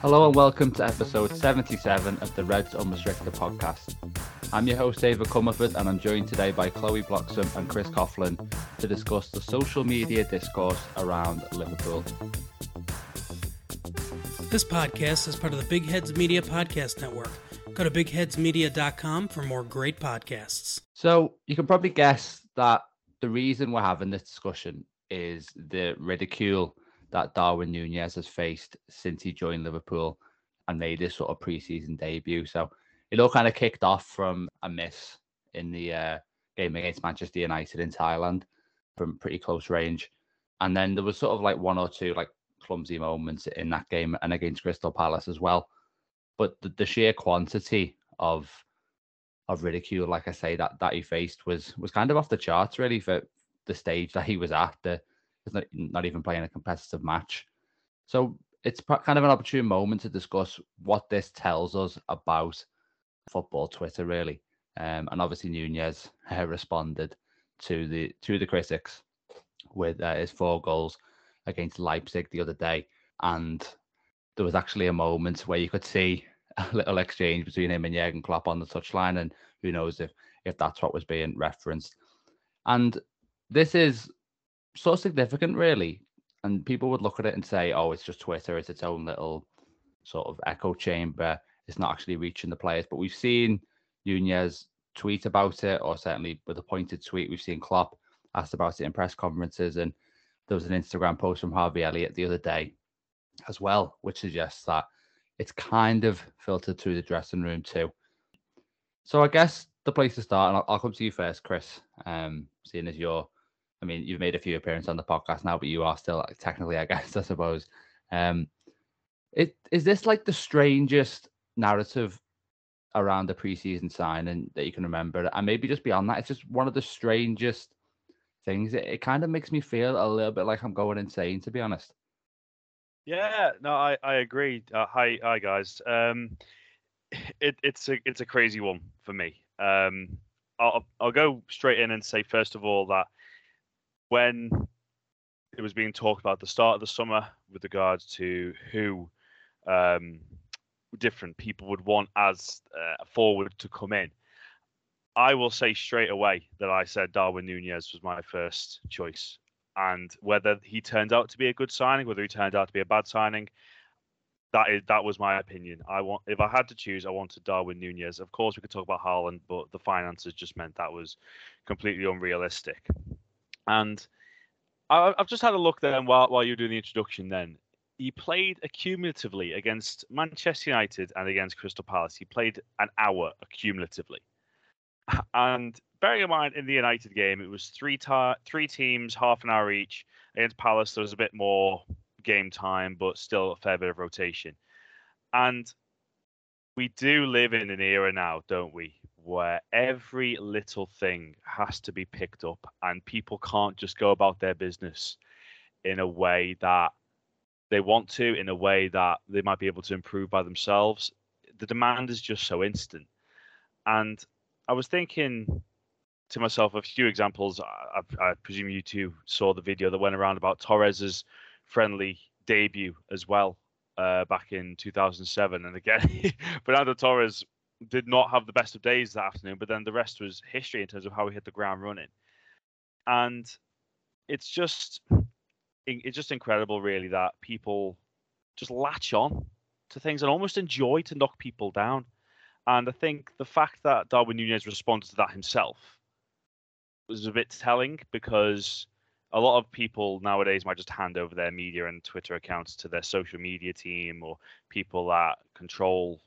Hello and welcome to episode 77 of the Reds Unrestricted podcast. I'm your host, David Comerford, and I'm joined today by Chloe Bloxam and Chris Coughlin to discuss the social media discourse around Liverpool. This podcast is part of the Big Heads Media Podcast Network. Go to bigheadsmedia.com for more great podcasts. So, you can probably guess that the reason we're having this discussion is the ridicule that Darwin Nunez has faced since he joined Liverpool and made his sort of preseason debut. So it all kind of kicked off from a miss in the uh, game against Manchester United in Thailand from pretty close range. And then there was sort of like one or two like clumsy moments in that game and against Crystal Palace as well. But the, the sheer quantity of of ridicule, like I say, that that he faced was was kind of off the charts really for the stage that he was at. The not, even playing a competitive match. So it's kind of an opportune moment to discuss what this tells us about football Twitter, really. Um, and obviously Nunez uh, responded to the to the critics with uh, his four goals against Leipzig the other day, and there was actually a moment where you could see a little exchange between him and Jurgen Klopp on the touchline, and who knows if if that's what was being referenced. And this is so significant, really. And people would look at it and say, "Oh, it's just Twitter. It's its own little sort of echo chamber. It's not actually reaching the players." But we've seen Nunez tweet about it, or certainly with a pointed tweet. We've seen Klopp asked about it in press conferences, and there was an Instagram post from Harvey Elliott the other day as well, which suggests that it's kind of filtered through the dressing room too. So I guess the place to start, and I'll, I'll come to you first, Chris, um, seeing as you're I mean, you've made a few appearances on the podcast now, but you are still technically, I guess, I suppose. Um, it is this like the strangest narrative around the preseason signing that you can remember, and maybe just beyond that, it's just one of the strangest things. It, it kind of makes me feel a little bit like I'm going insane, to be honest. Yeah, no, I I agree. Uh, hi, hi guys. Um, it it's a it's a crazy one for me. Um, I'll I'll go straight in and say first of all that when it was being talked about at the start of the summer with regards to who um, different people would want as uh, a forward to come in, I will say straight away that I said Darwin Nunez was my first choice. And whether he turned out to be a good signing, whether he turned out to be a bad signing, that is that was my opinion. I want if I had to choose, I wanted Darwin Nunez. Of course, we could talk about Haaland, but the finances just meant that was completely unrealistic. And I, have just had a look then while while you're doing the introduction. Then he played accumulatively against Manchester United and against Crystal Palace. He played an hour accumulatively. And bearing in mind, in the United game, it was three ta- three teams, half an hour each. Against Palace, there was a bit more game time, but still a fair bit of rotation. And we do live in an era now, don't we, where every little thing has to be picked up and people can't just go about their business in a way that they want to, in a way that they might be able to improve by themselves. The demand is just so instant. And I was thinking to myself a few examples. I, I, presume you two saw the video that went around about Torres's friendly debut as well uh, back in 2007. And again, Fernando Torres did not have the best of days that afternoon, but then the rest was history in terms of how he hit the ground running. And it's just it's just incredible, really, that people just latch on to things and almost enjoy to knock people down. And I think the fact that Darwin Nunez responded to that himself was a bit telling because a lot of people nowadays might just hand over their media and Twitter accounts to their social media team or people that control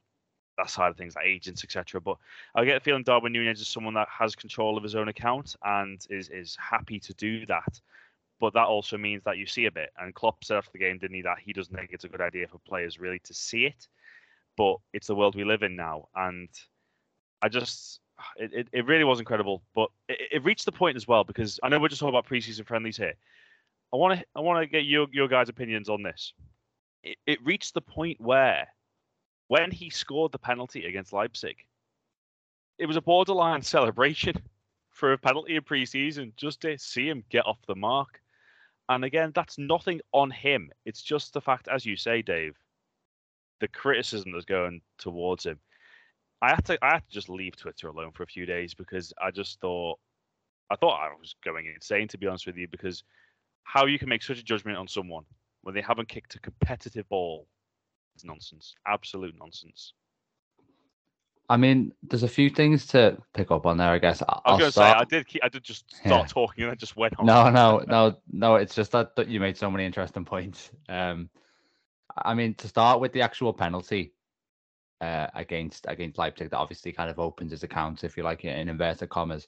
that side of things, like agents, etc. But I get the feeling Darwin Nunez is someone that has control of his own account and is is happy to do that. But that also means that you see a bit. And Klopp said after the game, didn't he, that he doesn't think it's a good idea for players really to see it. But it's the world we live in now, and I just it, it, it really was incredible. But it, it reached the point as well because I know we're just talking about preseason friendlies here. I want to I want to get your your guys' opinions on this. It, it reached the point where when he scored the penalty against Leipzig, it was a borderline celebration for a penalty in preseason just to see him get off the mark. And again, that's nothing on him. It's just the fact, as you say, Dave, the criticism that's going towards him. I had to I had to just leave Twitter alone for a few days because I just thought I thought I was going insane to be honest with you because how you can make such a judgment on someone when they haven't kicked a competitive ball is nonsense. Absolute nonsense. I mean, there's a few things to pick up on there. I guess I'll I was going to say I did. Keep, I did just start yeah. talking and I just went on. No, no, no, no. It's just that, that you made so many interesting points. Um, I mean, to start with the actual penalty uh, against against Leipzig, that obviously kind of opens his account, if you like, in inverted commas.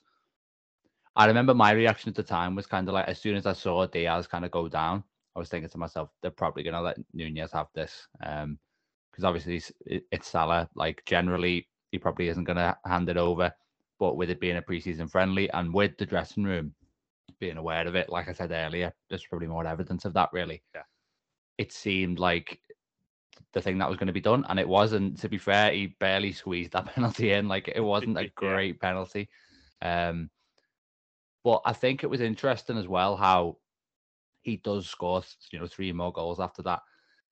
I remember my reaction at the time was kind of like, as soon as I saw Diaz kind of go down, I was thinking to myself, they're probably going to let Nunez have this, because um, obviously it's, Salah. Like generally, he probably isn't going to hand it over. But with it being a preseason friendly and with the dressing room being aware of it, like I said earlier, there's probably more evidence of that. Really, yeah it seemed like the thing that was going to be done, and it wasn't. To be fair, he barely squeezed that penalty in. Like it wasn't a great yeah. penalty. Um, but I think it was interesting as well how he does score, you know, three more goals after that.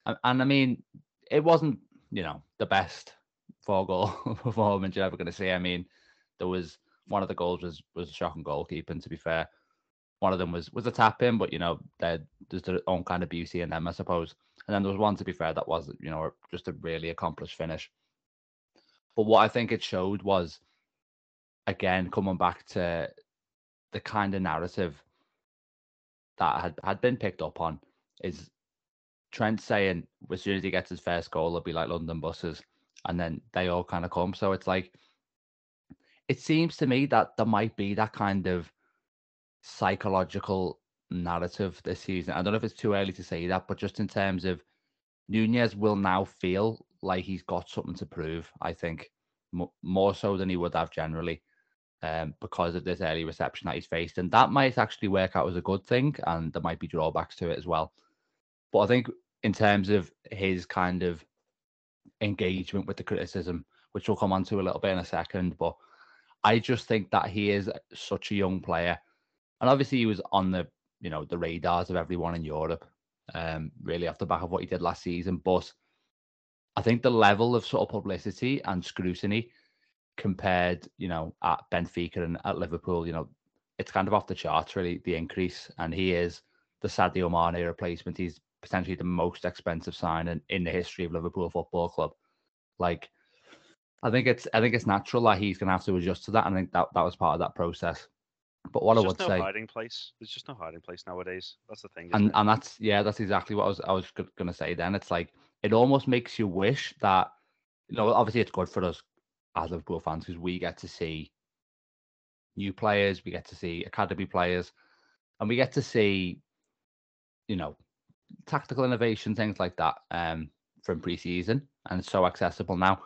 And, and I mean, it wasn't, you know, the best four goal performance you're ever going to see. I mean, there was one of the goals was was a shocking goalkeeping. To be fair, one of them was was a tap in, but you know, there's their own kind of beauty in them, I suppose. And then there was one, to be fair, that was you know just a really accomplished finish. But what I think it showed was, again, coming back to the kind of narrative that had had been picked up on is Trent saying as soon as he gets his first goal, it'll be like London buses, and then they all kind of come. So it's like, it seems to me that there might be that kind of psychological narrative this season. I don't know if it's too early to say that, but just in terms of Nunez will now feel like he's got something to prove, I think, more so than he would have generally um, because of this early reception that he's faced. And that might actually work out as a good thing, and there might be drawbacks to it as well. But I think in terms of his kind of engagement with the criticism, which we'll come on to a little bit in a second, but I just think that he is such a young player and obviously he was on the you know the radars of everyone in Europe, um, really off the back of what he did last season. But I think the level of sort of publicity and scrutiny compared, you know, at Benfica and at Liverpool, you know, it's kind of off the charts really the increase. And he is the Sadio Mane replacement. He's potentially the most expensive signing in the history of Liverpool Football Club. Like, I think it's I think it's natural that he's going to have to adjust to that. And I think that that was part of that process. But what There's I would no say, hiding place. There's just no hiding place nowadays. That's the thing. and it? and that's yeah, that's exactly what I was I was going to say. Then it's like it almost makes you wish that you know, obviously it's good for us as Liverpool fans because we get to see new players, we get to see academy players, and we get to see, you know, tactical innovation, things like that, um, from preseason, and it's so accessible now.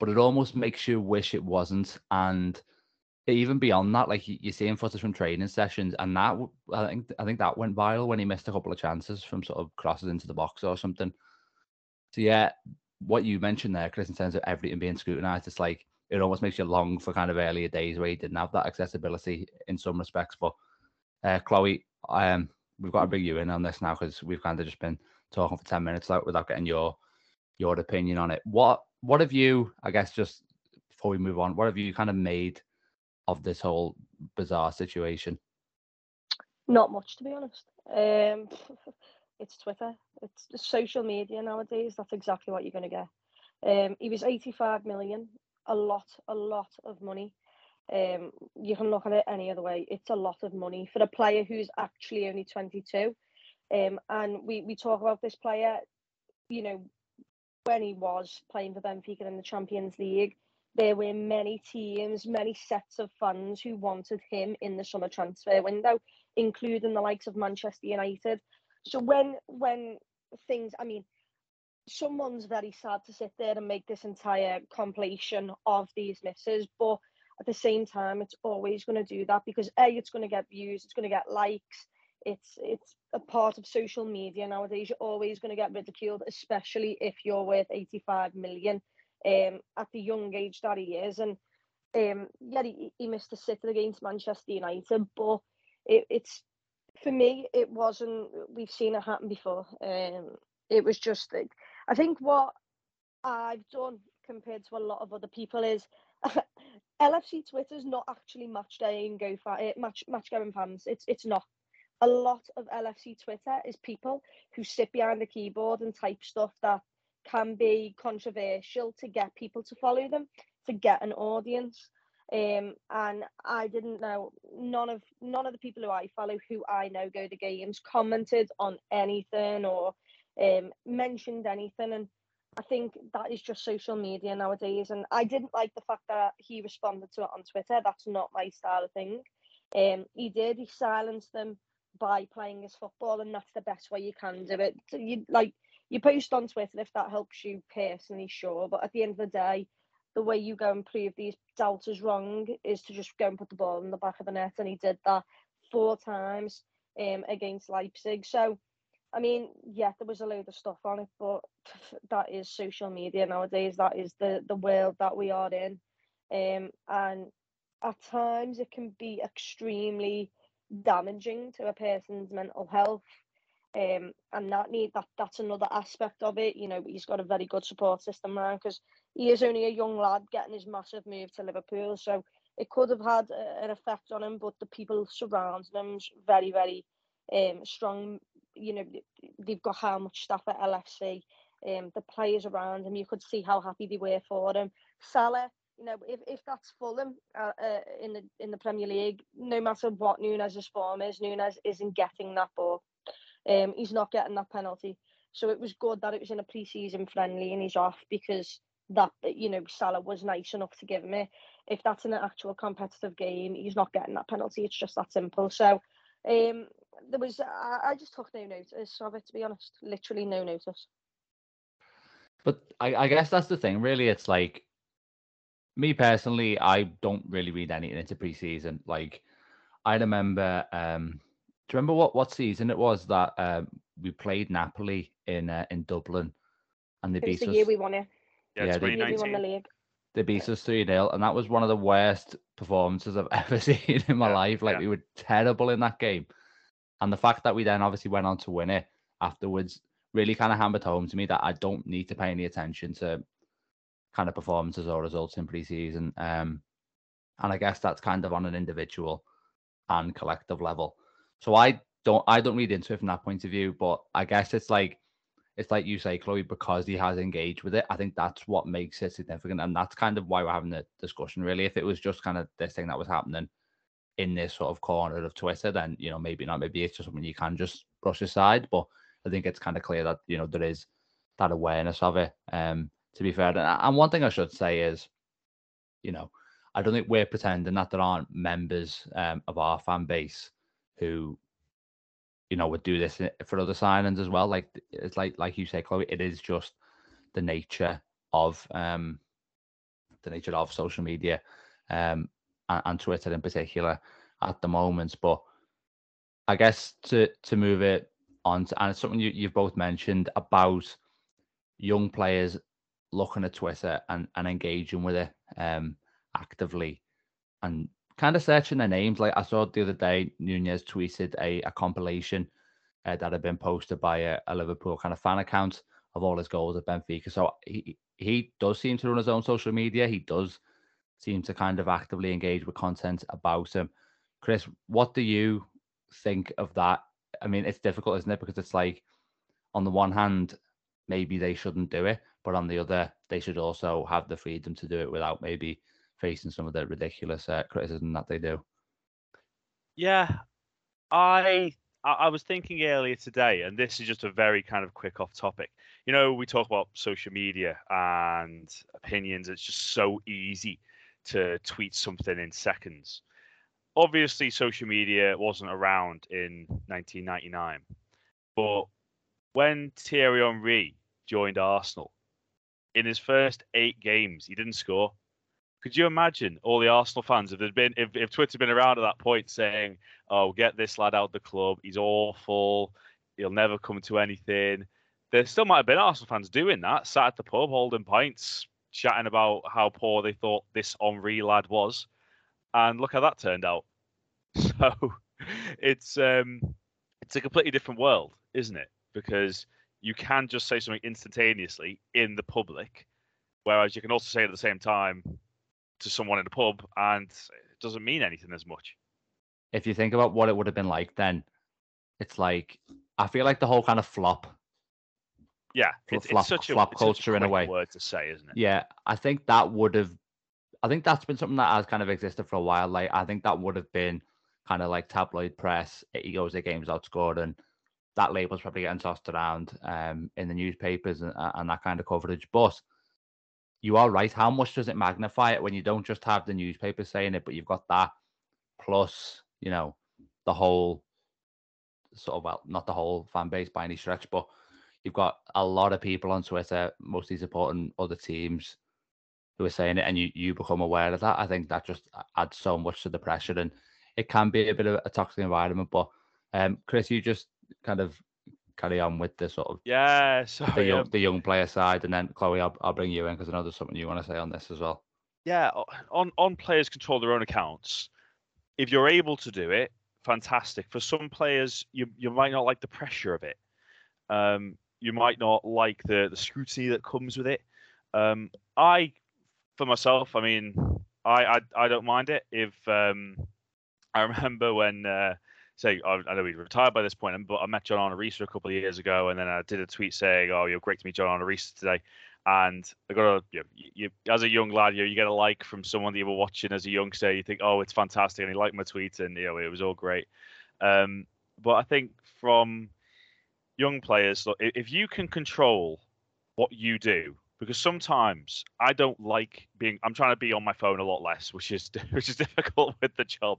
But it almost makes you wish it wasn't, and even beyond that, like you're seeing footage from training sessions, and that I think I think that went viral when he missed a couple of chances from sort of crosses into the box or something. So yeah, what you mentioned there, Chris, in terms of everything being scrutinized, it's like it almost makes you long for kind of earlier days where he didn't have that accessibility in some respects. But uh, Chloe, um, we've got to bring you in on this now because we've kind of just been talking for ten minutes without getting your your opinion on it. What what have you, I guess, just before we move on, what have you kind of made of this whole bizarre situation? Not much, to be honest. Um, it's Twitter. It's social media nowadays. That's exactly what you're going to get. Um, he was 85 million, a lot, a lot of money. Um, you can look at it any other way. It's a lot of money for a player who's actually only 22. Um, and we, we talk about this player, you know, when he was playing for Benfica in the Champions League, there were many teams, many sets of fans who wanted him in the summer transfer window, including the likes of Manchester United. So when when things, I mean, someone's very sad to sit there and make this entire compilation of these misses, but at the same time, it's always going to do that because a, it's going to get views, it's going to get likes. It's it's a part of social media nowadays. You're always going to get ridiculed, especially if you're worth 85 million um, at the young age that he is. And um, yeah, he, he missed a sitter against Manchester United, but it, it's for me, it wasn't. We've seen it happen before. Um, it was just. I think what I've done compared to a lot of other people is LFC Twitter's not actually match day and go for it, match match going fans. It's it's not. A lot of LFC Twitter is people who sit behind the keyboard and type stuff that can be controversial to get people to follow them, to get an audience. Um, and I didn't know none of none of the people who I follow who I know go to games commented on anything or um, mentioned anything. And I think that is just social media nowadays. And I didn't like the fact that he responded to it on Twitter. That's not my style of thing. Um, he did. He silenced them by playing his football, and that's the best way you can do it. So you like you post on Twitter if that helps you personally, sure. But at the end of the day, the way you go and prove these doubters wrong is to just go and put the ball in the back of the net, and he did that four times um, against Leipzig. So, I mean, yeah, there was a load of stuff on it, but that is social media nowadays. That is the the world that we are in, um, and at times it can be extremely damaging to a person's mental health. Um, and that need that that's another aspect of it. You know, he's got a very good support system around because he is only a young lad getting his massive move to Liverpool, so it could have had a, an effect on him. But the people surrounding him very, very um, strong. You know, they've got how much staff at LFC. Um, the players around him, you could see how happy they were for him. Salah, you know, if, if that's Fulham uh, uh, in the in the Premier League, no matter what Nunez's form is, Nunez isn't getting that ball. Um, he's not getting that penalty. So it was good that it was in a pre-season friendly and he's off because that you know Salah was nice enough to give me. If that's in an actual competitive game, he's not getting that penalty. It's just that simple. So um, there was I, I just took no notice of it to be honest. Literally no notice. But I, I guess that's the thing. Really, it's like me personally. I don't really read anything into preseason. Like I remember. um you remember what, what season it was that um, we played Napoli in uh, in Dublin, and they it beat the us? year we won it. Yeah, yeah they, we won the league. They beat us three 0 and that was one of the worst performances I've ever seen in my yeah, life. Like yeah. we were terrible in that game, and the fact that we then obviously went on to win it afterwards really kind of hammered home to me that I don't need to pay any attention to kind of performances or results in preseason. Um, and I guess that's kind of on an individual and collective level. So I don't I don't read into it from that point of view, but I guess it's like it's like you say, Chloe, because he has engaged with it. I think that's what makes it significant, and that's kind of why we're having the discussion. Really, if it was just kind of this thing that was happening in this sort of corner of Twitter, then you know maybe not. Maybe it's just something you can just brush aside. But I think it's kind of clear that you know there is that awareness of it. Um, to be fair, and one thing I should say is, you know, I don't think we're pretending that there aren't members um, of our fan base who you know would do this for other signings as well like it's like like you say chloe it is just the nature of um the nature of social media um and, and twitter in particular at the moment but i guess to to move it on to, and it's something you, you've both mentioned about young players looking at twitter and and engaging with it um actively and kind of searching their names. Like I saw the other day, Nunez tweeted a, a compilation uh, that had been posted by a, a, Liverpool kind of fan account of all his goals at Benfica. So he he does seem to run his own social media. He does seem to kind of actively engage with content about him. Chris, what do you think of that? I mean, it's difficult, isn't it? Because it's like, on the one hand, maybe they shouldn't do it, but on the other, they should also have the freedom to do it without maybe facing some of the ridiculous uh, criticism that they do. Yeah, I I was thinking earlier today, and this is just a very kind of quick off topic. You know, we talk about social media and opinions. It's just so easy to tweet something in seconds. Obviously, social media wasn't around in 1999, but when Thierry Henry joined Arsenal, in his first eight games, he didn't score. Could you imagine all the Arsenal fans if there'd been if, if Twitter been around at that point saying, "Oh, get this lad out of the club. He's awful. He'll never come to anything." There still might have been Arsenal fans doing that, sat at the pub holding pints, chatting about how poor they thought this Henry lad was, and look how that turned out. So it's um, it's a completely different world, isn't it? Because you can just say something instantaneously in the public, whereas you can also say at the same time to someone in a pub, and it doesn't mean anything as much. If you think about what it would have been like then, it's like I feel like the whole kind of flop Yeah, it's, flop- it's such a flop culture in a way. word to say, isn't it? Yeah, I think that would have. I think that's been something that has kind of existed for a while. Like, I think that would have been kind of like tabloid press. He goes the games outscored, and that label's probably getting tossed around um, in the newspapers and, and that kind of coverage. But you are right. How much does it magnify it when you don't just have the newspaper saying it, but you've got that plus, you know, the whole sort of well, not the whole fan base by any stretch, but you've got a lot of people on Twitter, mostly supporting other teams, who are saying it, and you you become aware of that. I think that just adds so much to the pressure, and it can be a bit of a toxic environment. But um, Chris, you just kind of carry on with the sort of Yeah, the young, um, the young player side, and then Chloe, I'll, I'll bring you in because I know there's something you want to say on this as well. yeah, on on players control their own accounts. If you're able to do it, fantastic. For some players, you you might not like the pressure of it. Um, you might not like the the scrutiny that comes with it. Um, I, for myself, I mean, I I, I don't mind it. If um, I remember when. Uh, Say, I I know he's retired by this point, but I met John Arne Riise a couple of years ago, and then I did a tweet saying, "Oh, you're great to meet John Arne Riise today." and I got a you, know, you, as a young lad, you, you get a like from someone that you were watching as a youngster. You think, oh, it's fantastic, and he liked my tweet, and you know, it was all great. Um, but I think from young players, look, if you can control what you do, because sometimes I don't like being. I'm trying to be on my phone a lot less, which is which is difficult with the job,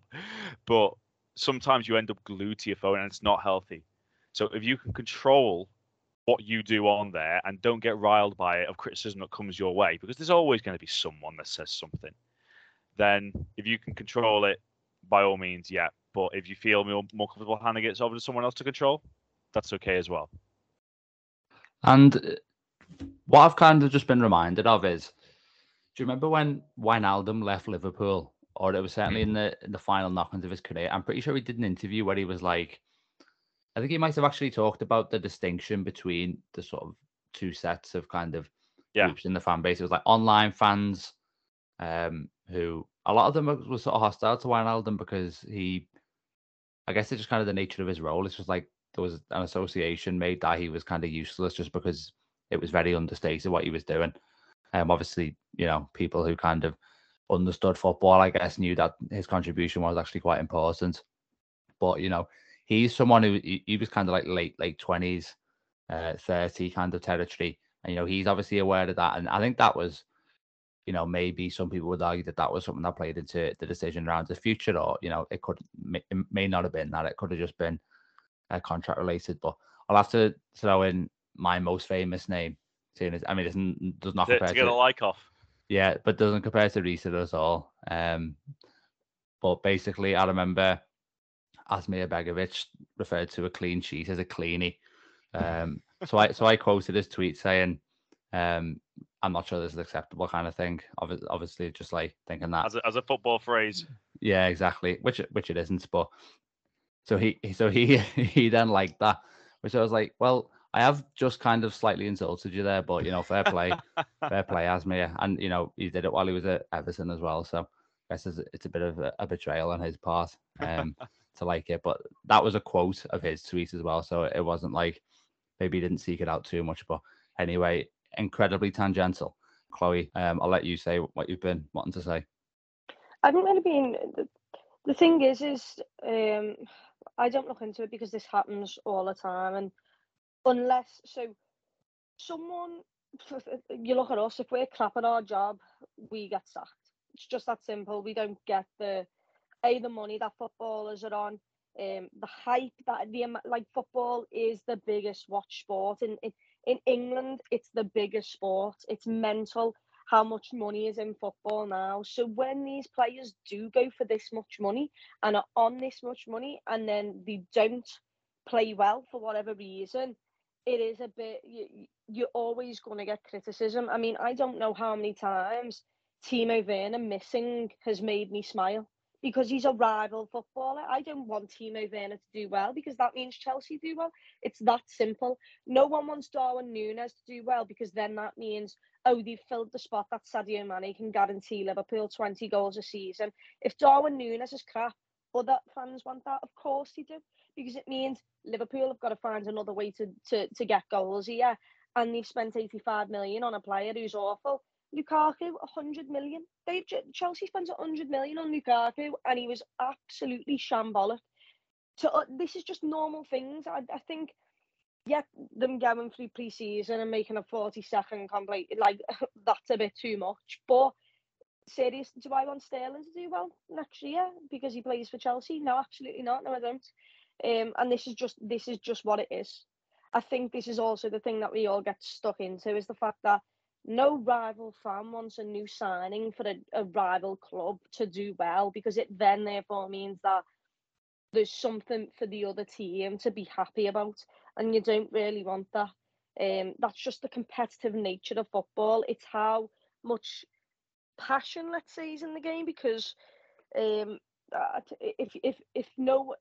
but sometimes you end up glued to your phone, and it's not healthy. So if you can control what you do on there and don't get riled by it of criticism that comes your way because there's always going to be someone that says something then if you can control it by all means yeah. But if you feel more, more comfortable handing it over to someone else to control that's okay as well. And uh, what I've kind of just been reminded of is, do you remember when Wijnaldum left Liverpool, or it was certainly in the in the final knockings of his career? I'm pretty sure he did an interview where he was like, I think he might have actually talked about the distinction between the sort of two sets of kind of Yeah. groups in the fan base. It was like online fans, um, who a lot of them were, were sort of hostile to Wijnaldum because he, I guess it's just kind of the nature of his role. It's just like there was an association made that he was kind of useless just because it was very understated what he was doing. Um, obviously, you know, people who kind of understood football, I guess, knew that his contribution was actually quite important. But you know, he's someone who he, he was kind of like late late twenties, uh, thirty kind of territory, and you know, he's obviously aware of that. And I think that was, you know, maybe some people would argue that that was something that played into the decision around the future, or you know, it could may, it may not have been that. It could have just been uh, contract related. But I'll have to throw in my most famous name. Seeing as I mean, it doesn't- does not to, compare to get a like off yeah, but doesn't compare to Riise at all. Um, but basically, I remember Asmir Begovic referred to a clean sheet as a cleanie. Um, so I so I quoted his tweet saying, um, "I'm not sure this is acceptable," kind of thing. Obvi- Obviously, just like thinking that as a, as a football phrase yeah, exactly. Which which it isn't, but so he- so he he then liked that, which I was like, well, I have just kind of slightly insulted you there, but you know, fair play, fair play, Asmir, and you know, he did it while he was at Everton as well. So I guess it's, it's a bit of a, a betrayal on his part um, to like it, but that was a quote of his tweet as well, so it wasn't like maybe he didn't seek it out too much. But anyway, incredibly tangential. Chloe, um, I'll let you say what you've been wanting to say. I haven't really been. The, the thing is, is um, I don't look into it because this happens all the time, and unless so, someone you look at us. If we're crap at our job, we get sacked. It's just that simple. We don't get the a the money that footballers are on, um, the hype that the like football is the biggest watch sport in in, in England. It's the biggest sport. It's mental how much money is in football now. So when these players do go for this much money and are on this much money and then they don't play well for whatever reason, it is a bit you, you're always going to get criticism. I mean, I don't know how many times Timo Werner missing has made me smile because he's a rival footballer. I don't want Timo Werner to do well because that means Chelsea do well. It's that simple. No one wants Darwin Núñez to do well because then that means, oh, they've filled the spot that Sadio Mane can guarantee Liverpool 20 goals a season. If Darwin Núñez is crap, other fans want that. Of course they do because it means Liverpool have got to find another way to, to, to get goals here. And they've spent 85 million on a player who's awful. Lukaku, 100 million. They've Chelsea spent 100 million on Lukaku, and he was absolutely shambolic. So uh, this is just normal things. I, I think, yeah, them going through pre-season and making a 40 second complete like that's a bit too much. But serious, do I want Sterling to do well next year because he plays for Chelsea? No, absolutely not. No, I don't. Um, and this is just this is just what it is. I think this is also the thing that we all get stuck into is the fact that no rival fan wants a new signing for a, a rival club to do well because it then therefore means that there's something for the other team to be happy about. And you don't really want that. Um that's just the competitive nature of football. It's how much passion let's say is in the game because um if if if no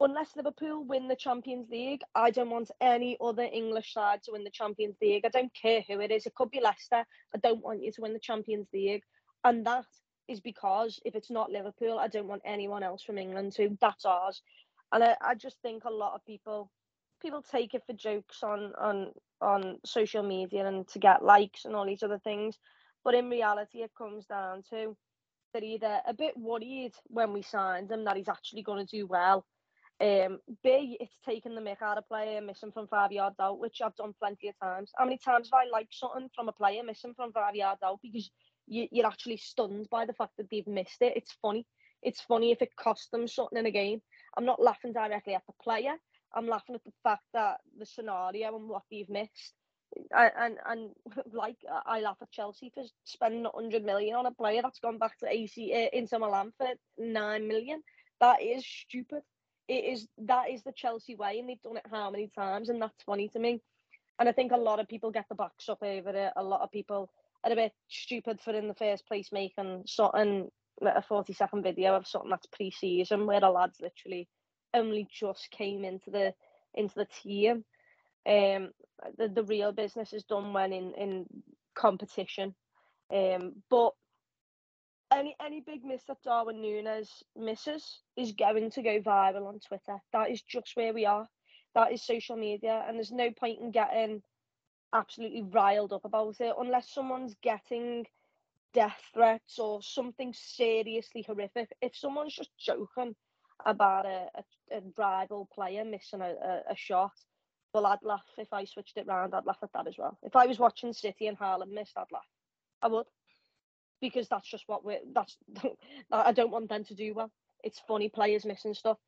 unless Liverpool win the Champions League, I don't want any other English side to win the Champions League. I don't care who it is. It could be Leicester. I don't want you to win the Champions League. And that is because if it's not Liverpool, I don't want anyone else from England to. That's ours. And I, I just think a lot of people people take it for jokes on on on social media and to get likes and all these other things. But in reality it comes down to they're either a bit worried when we signed him that he's actually going to do well um, B, it's taking the mick out of player missing from five yards out, which I've done plenty of times. How many times have I liked something from a player missing from five yards out because you, you're actually stunned by the fact that they've missed it? It's funny. It's funny if it costs them something in a game. I'm not laughing directly at the player. I'm laughing at the fact that the scenario and what they've missed. And, and and like I laugh at Chelsea for spending 100 million on a player that's gone back to AC uh, Inter Milan for nine million. That is stupid it is that is the Chelsea way, and they've done it how many times, and that's funny to me. And I think a lot of people get the backs up over it. A lot of people are a bit stupid for in the first place making something a 40 second video of something that's pre-season where the lads literally only just came into the into the team. Um, the, the real business is done when in in competition. Um, but any any big miss that Darwin Nunez misses is going to go viral on Twitter. That is just where we are. That is social media, and there's no point in getting absolutely riled up about it unless someone's getting death threats or something seriously horrific. If someone's just joking about a, a, a rival player missing a, a, a shot, well, I'd laugh if I switched it round. I'd laugh at that as well. If I was watching City and Haaland missed, I'd laugh. I would because that's just what we're that's I don't want them to do well. It's funny players missing stuff.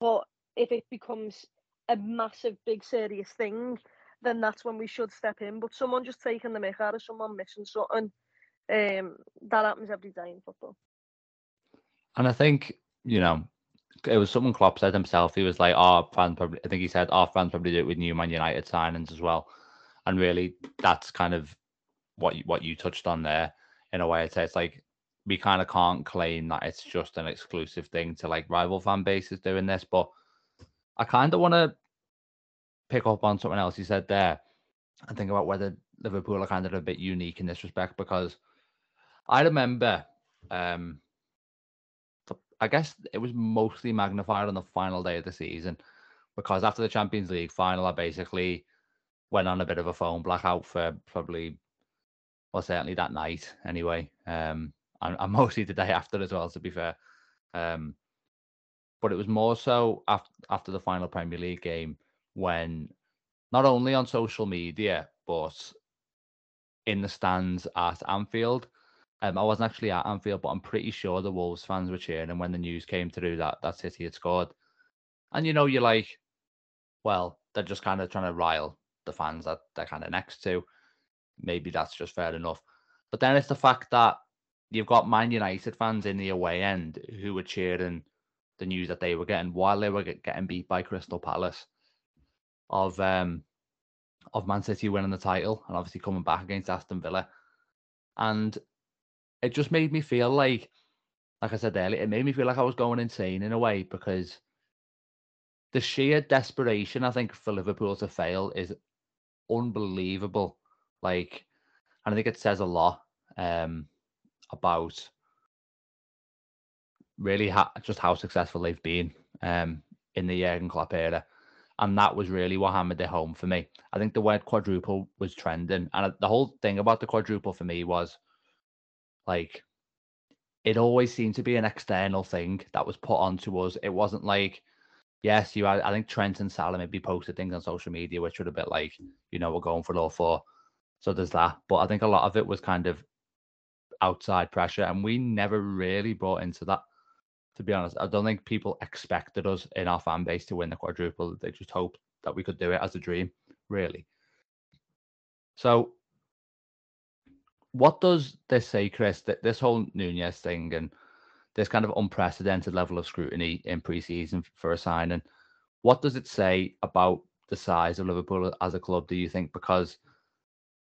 But if it becomes a massive big serious thing, then that's when we should step in. But someone just taking the mick out of someone missing something, um, that happens every day in football. And I think, you know, it was someone Klopp said himself. He was like, "Our oh, fans probably." I think he said, "Our fans probably do it with new Man United signings as well." And really, that's kind of what you, what you touched on there in a way. I'd it's like we kind of can't claim that it's just an exclusive thing to like rival fan bases doing this, but I kind of want to pick up on something else you said there and think about whether Liverpool are kind of a bit unique in this respect because I remember, um, I guess it was mostly magnified on the final day of the season because after the Champions League final, I basically went on a bit of a phone blackout for probably well, certainly that night anyway. Um, and, and mostly the day after as well, to be fair. Um, but it was more so after after the final Premier League game when not only on social media but in the stands at Anfield. Um, I wasn't actually at Anfield, but I'm pretty sure the Wolves fans were cheering. And when the news came through that that City had scored, and you know, you're like, well, they're just kind of trying to rile the fans that they're kind of next to maybe that's just fair enough. But then it's the fact that you've got Man United fans in the away end who were cheering the news that they were getting while they were getting beat by Crystal Palace of um of Man City winning the title and obviously coming back against Aston Villa. And it just made me feel like like I said earlier, it made me feel like I was going insane in a way because the sheer desperation I think for Liverpool to fail is unbelievable. Like, and I think it says a lot um, about really ha- just how successful they've been um, in the Jurgen Klopp era. And that was really what hammered it home for me. I think the word quadruple was trending. And the whole thing about the quadruple for me was like, it always seemed to be an external thing that was put onto us. It wasn't like, yes, you had, I think Trent and Salah maybe posted things on social media, which were a bit like, you know, we're going for all four. So there's that. But I think a lot of it was kind of outside pressure. And we never really brought into that to be honest. I don't think people expected us in our fan base to win the quadruple. They just hoped that we could do it as a dream, really. So, what does this say, Chris? That this whole Nunez thing and this kind of unprecedented level of scrutiny in preseason for a signing, what does it say about the size of Liverpool as a club? Do you think? Because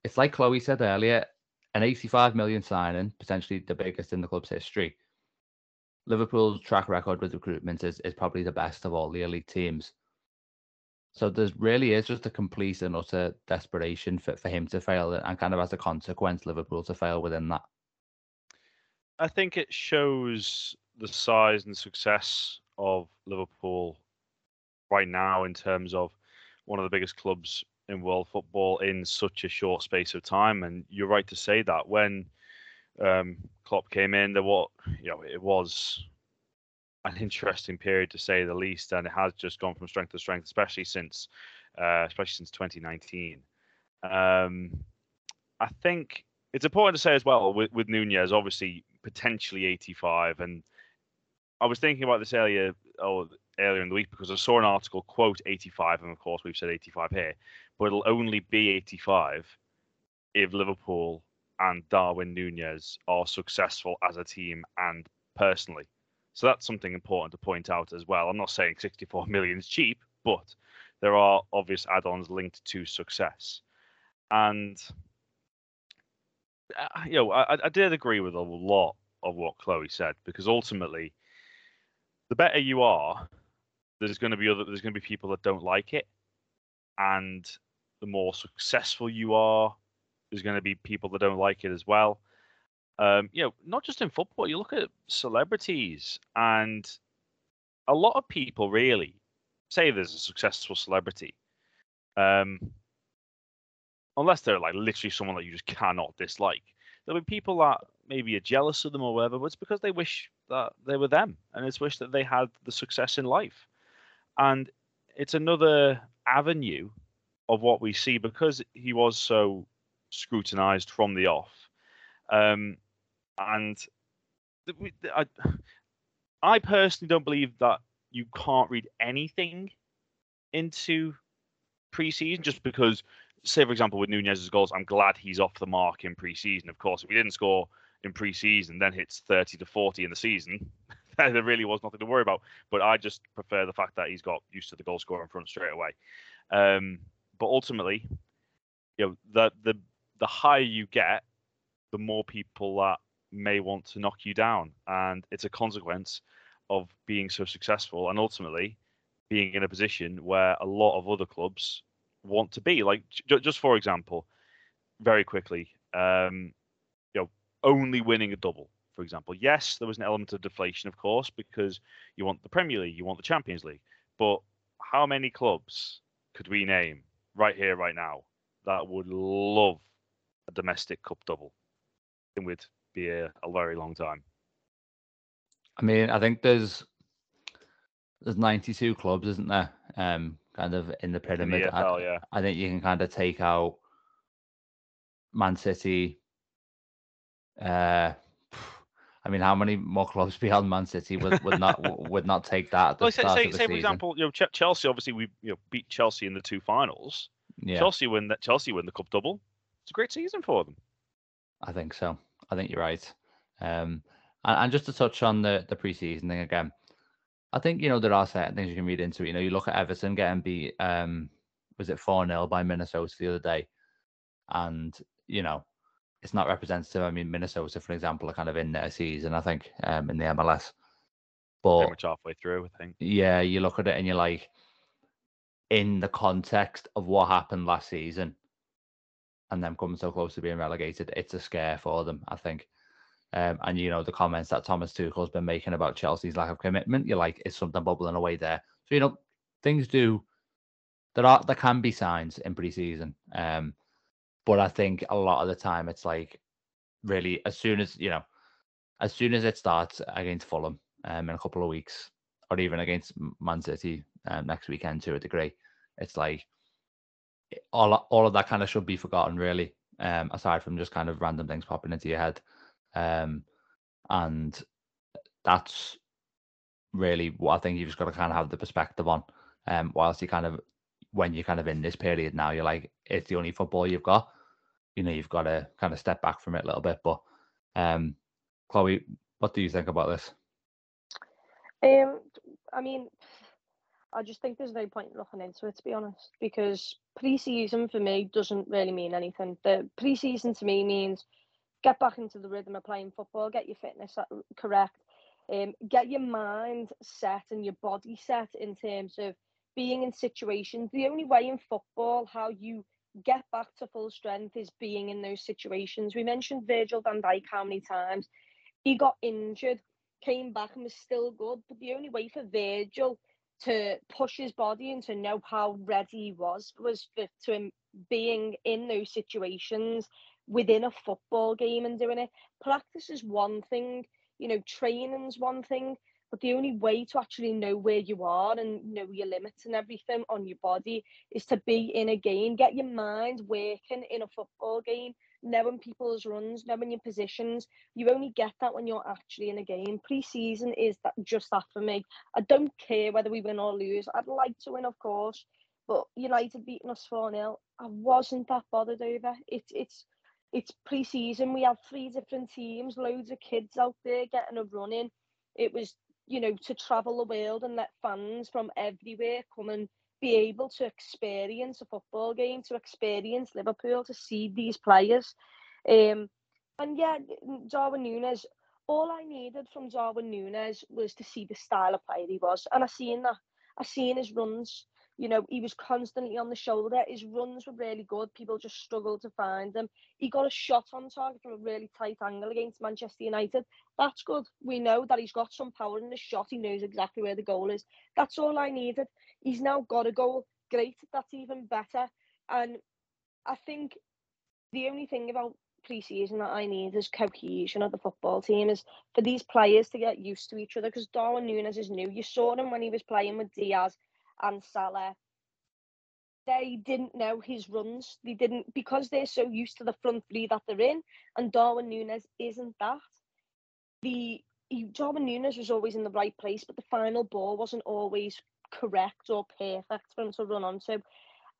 it's like Chloe said earlier, an 85 million signing, potentially the biggest in the club's history Liverpool's track record with recruitment is, is probably the best of all the elite teams. So there really is just a complete and utter desperation for, for him to fail, and kind of as a consequence, Liverpool to fail within that. I think it shows the size and success of Liverpool right now in terms of one of the biggest clubs in world football in such a short space of time. And you're right to say that. When um, Klopp came in, there what you know it was an interesting period to say the least, and it has just gone from strength to strength, especially since uh, especially since 2019. Um, I think it's important to say as well with, with Nunez, obviously potentially 85, and I was thinking about this earlier oh, earlier in the week because I saw an article quote 85, and of course we've said 85 here, but it'll only be 85 if Liverpool and Darwin Nunez are successful as a team and personally. So that's something important to point out as well. I'm not saying 64 million is cheap, but there are obvious add-ons linked to success. And uh, you know, I, I did agree with a lot of what Chloe said because ultimately, the better you are, there's going to be other there's going to be people that don't like it, and the more successful you are, there's going to be people that don't like it as well. Um, you know, not just in football. You look at celebrities, and a lot of people really say there's a successful celebrity, um, unless they're like literally someone that you just cannot dislike. There'll be people that maybe are jealous of them or whatever, but it's because they wish that they were them, and it's wish that they had the success in life. And it's another avenue of what we see because he was so scrutinized from the off. Um, and I, I personally don't believe that you can't read anything into preseason just because, say, for example, with Nunez's goals, I'm glad he's off the mark in preseason. Of course, if he didn't score in preseason, then hits 30 to 40 in the season, there really was nothing to worry about. But I just prefer the fact that he's got used to the goal scoring front straight away. Um, but ultimately, you know, the the the higher you get, the more people that may want to knock you down. And it's a consequence of being so successful and ultimately being in a position where a lot of other clubs want to be. Like, j- just for example, very quickly, um, you know, only winning a double, for example. Yes, there was an element of deflation, of course, because you want the Premier League, you want the Champions League. But how many clubs could we name right here, right now, that would love a domestic cup double. It would be a, a very long time. I mean, I think there's there's 92 clubs, isn't there? Um, kind of in the pyramid. In the EFL, I, yeah. I think you can kind of take out Man City. Uh, I mean, how many more clubs beyond Man City would, would not would not take that? At the well, say, start say, of the say for example, you know, Chelsea. Obviously, we you know beat Chelsea in the two finals. yeah, Chelsea win that. Chelsea win the cup double. It's a great season for them. I think so. I think you're right. Um, and, and just to touch on the the preseason thing again, I think you know there are certain things you can read into it. You know, you look at Everton getting beat. Um, was it four 0 by Minnesota the other day, and you know it's not representative. I mean, Minnesota, for example, are kind of in their season, I think, um, in the MLS. But Pretty much halfway through, I think. yeah, you look at it and you're like, in the context of what happened last season, and them coming so close to being relegated, it's a scare for them, I think. Um, and you know the comments that Thomas Tuchel's been making about Chelsea's lack of commitment, you're like, it's something bubbling away there. So you know things do. There are there can be signs in pre-season, um, but I think a lot of the time it's like really as soon as you know, as soon as it starts against Fulham um, in a couple of weeks, or even against Man City um, next weekend to a degree, it's like all all of that kind of should be forgotten really. Um, aside from just kind of random things popping into your head, um, and that's really what I think you've just got to kind of have the perspective on. Um, whilst you kind of when you're kind of in this period now, you're like it's the only football you've got. You know, you've got to kind of step back from it a little bit. But um, Chloe, what do you think about this? Um, I mean, I just think there's no point looking into it to be honest, because pre-season for me doesn't really mean anything. The pre-season to me means get back into the rhythm of playing football, get your fitness correct, um, get your mind set and your body set in terms of being in situations. The only way in football how you get back to full strength is being in those situations. We mentioned Virgil van Dijk how many times he got injured, came back and was still good. But the only way for Virgil to push his body and to know how ready he was was for to him being in those situations within a football game and doing it. Practice is one thing, you know, training's one thing, but the only way to actually know where you are and know your limits and everything on your body is to be in a game, get your mind working in a football game, knowing people's runs, knowing your positions. You only get that when you're actually in a game. Pre-season is that just that for me. I don't care whether we win or lose. I'd like to win, of course, but United beating us 4 0, I wasn't that bothered over. It's it's it's pre-season. We have three different teams, loads of kids out there getting a run in. It was, you know, to travel the world and let fans from everywhere come and be able to experience a football game, to experience Liverpool, to see these players. Um, and yeah, Darwin Núñez, all I needed from Darwin Núñez was to see the style of player he was. And I seen that. I seen his runs. You know, he was constantly on the shoulder. His runs were really good. People just struggled to find him. He got a shot on target from a really tight angle against Manchester United. That's good. We know that he's got some power in the shot. He knows exactly where the goal is. That's all I needed. He's now got a goal. Great. That's even better. And I think the only thing about pre-season that I need is cohesion of the football team is for these players to get used to each other because Darwin Nunez is new. You saw him when he was playing with Diaz and Salah, they didn't know his runs. They didn't because they're so used to the front three that they're in, and Darwin Nunez isn't that. The he, Darwin Nunez was always in the right place, but the final ball wasn't always correct or perfect for him to run onto.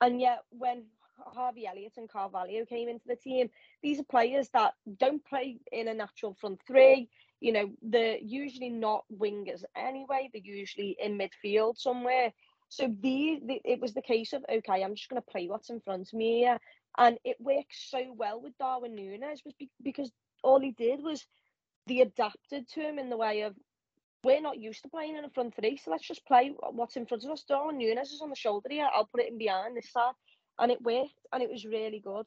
And yet, when Harvey Elliott and Carvalho came into the team, these are players that don't play in a natural front three you know, they're usually not wingers anyway. They're usually in midfield somewhere. So the, the it was the case of okay, I'm just going to play what's in front of me here, and it works so well with Darwin Núñez was be, because all he did was they adapted to him in the way of we're not used to playing in a front three, so let's just play what's in front of us. Darwin Núñez is on the shoulder here. I'll put it in behind this side, and it worked, and it was really good.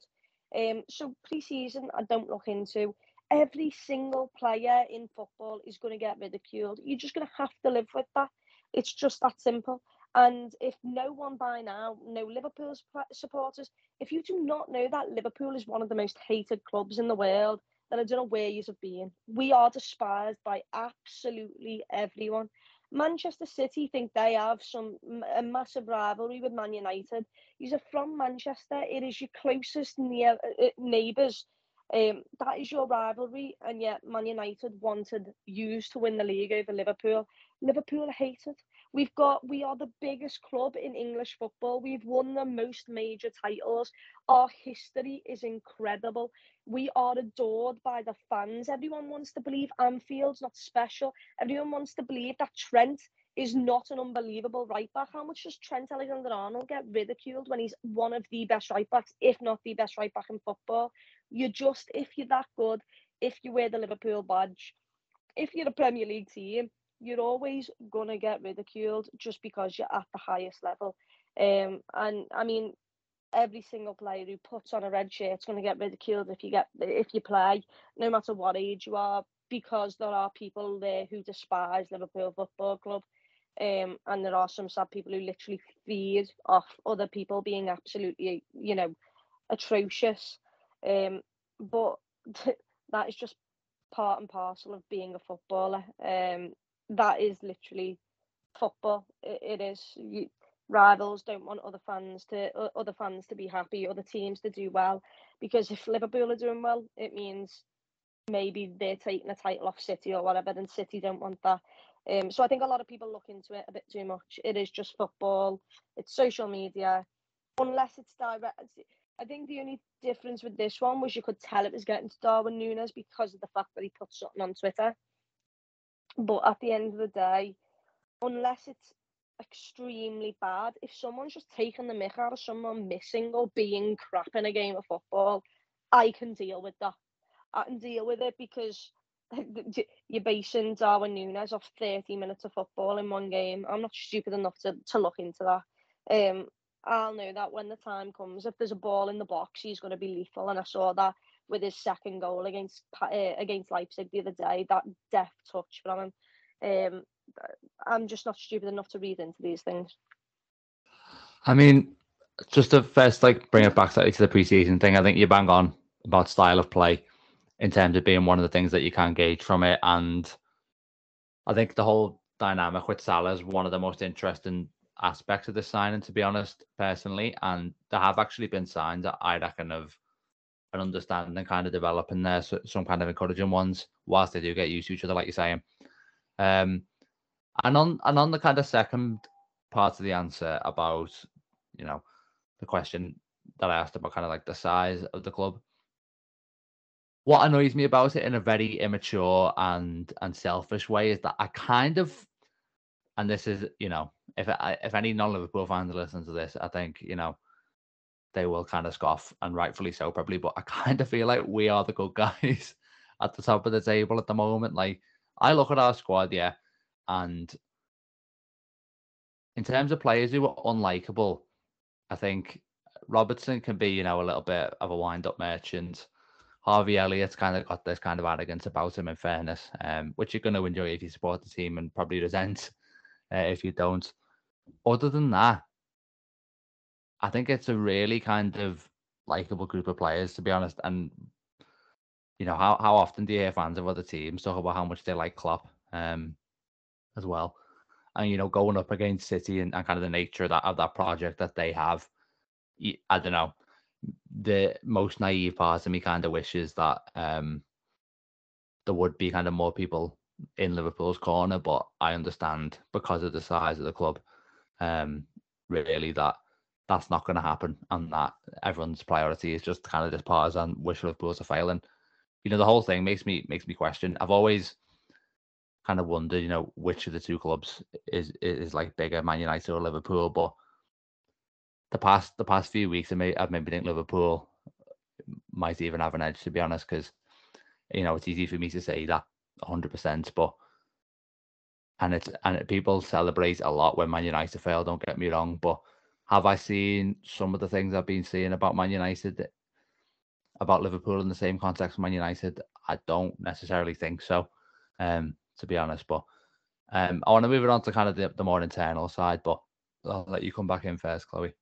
Um, so pre-season, I don't look into every single player in football is going to get ridiculed. You're just going to have to live with that. It's just that simple. And if no one by now, no Liverpool supporters, if you do not know that Liverpool is one of the most hated clubs in the world, then I don't know where you have been. We are despised by absolutely everyone. Manchester City think they have some a massive rivalry with Man United. Are from Manchester. It is your closest near uh, uh neighbours um, that is your rivalry, and yet Man United wanted you to win the league over Liverpool. Liverpool hated. We've got we are the biggest club in English football. We've won the most major titles. Our history is incredible. We are adored by the fans. Everyone wants to believe Anfield's not special. Everyone wants to believe that Trent is not an unbelievable right back. How much does Trent Alexander Arnold get ridiculed when he's one of the best right backs, if not the best right back in football? You're just, if you're that good, if you wear the Liverpool badge, if you're a Premier League team, you're always gonna get ridiculed just because you're at the highest level. Um, and I mean, every single player who puts on a red shirt is going to get ridiculed if you get if you play, no matter what age you are, because there are people there who despise Liverpool Football Club. Um, and there are some sad people who literally feed off other people being absolutely, you know, atrocious. Um, but that is just part and parcel of being a footballer. Um, that is literally football. it, it is. You, rivals don't want other fans to other fans to be happy, other teams to do well, because if Liverpool are doing well, it means maybe they're taking a title off City or whatever, and City don't want that. Um, so I think a lot of people look into it a bit too much. It is just football. It's social media, unless it's direct. I think the only difference with this one was you could tell it was getting to Darwin Nunez because of the fact that he put something on Twitter. But at the end of the day, unless it's extremely bad. If someone's just taking the mick out of someone missing or being crap in a game of football, I can deal with that. I can deal with it because you're basing Darwin Núñez off 30 minutes of football in one game. I'm not stupid enough to, to look into that. Um, I'll know that when the time comes, if there's a ball in the box, he's going to be lethal. And I saw that with his second goal against uh, against Leipzig the other day. That deft touch from him. Um, I'm just not stupid enough to read into these things. I mean, just to first like bring it back slightly to the preseason thing, I think you bang on about style of play in terms of being one of the things that you can gauge from it. And I think the whole dynamic with Salah is one of the most interesting aspects of the signing, to be honest, personally. And there have actually been signs that I reckon of an understanding kind of developing there, so some kind of encouraging ones, whilst they do get used to each other, like you're saying. Um, and on and on the kind of second part of the answer about, you know, the question that I asked about kind of like the size of the club. What annoys me about it in a very immature and and selfish way is that I kind of, and this is you know, if I, if any non-Liverpool fans listen to this, I think you know, they will kind of scoff and rightfully so probably. But I kind of feel like we are the good guys at the top of the table at the moment. Like I look at our squad, yeah, and in terms of players who are unlikable, I think Robertson can be, you know, a little bit of a wind-up merchant. Harvey Elliott's kind of got this kind of arrogance about him, in fairness, um, which you're going to enjoy if you support the team and probably resent uh, if you don't. Other than that, I think it's a really kind of likable group of players, to be honest. And you know, how how often do you hear fans of other teams talk about how much they like Klopp? Um, as well. And you know, going up against City and, and kind of the nature of that of that project that they have, I don't know. The most naive part of me kind of wishes that um there would be kind of more people in Liverpool's corner, but I understand because of the size of the club, um, really that that's not going to happen, and that everyone's priority is just kind of this partisan wish Liverpool's are failing. You know, the whole thing makes me makes me question. I've always kind of wonder, you know, which of the two clubs is is like bigger, Man United or Liverpool. But the past the past few weeks, I may I've maybe think Liverpool might even have an edge to be honest, because you know it's easy for me to say that 100, percent but and it's and people celebrate a lot when Man United fail. Don't get me wrong, but have I seen some of the things I've been seeing about Man United about Liverpool in the same context Man United? I don't necessarily think so. Um, to be honest. But um, I want to move it on to kind of the, the more internal side, but I'll let you come back in first, Chloe.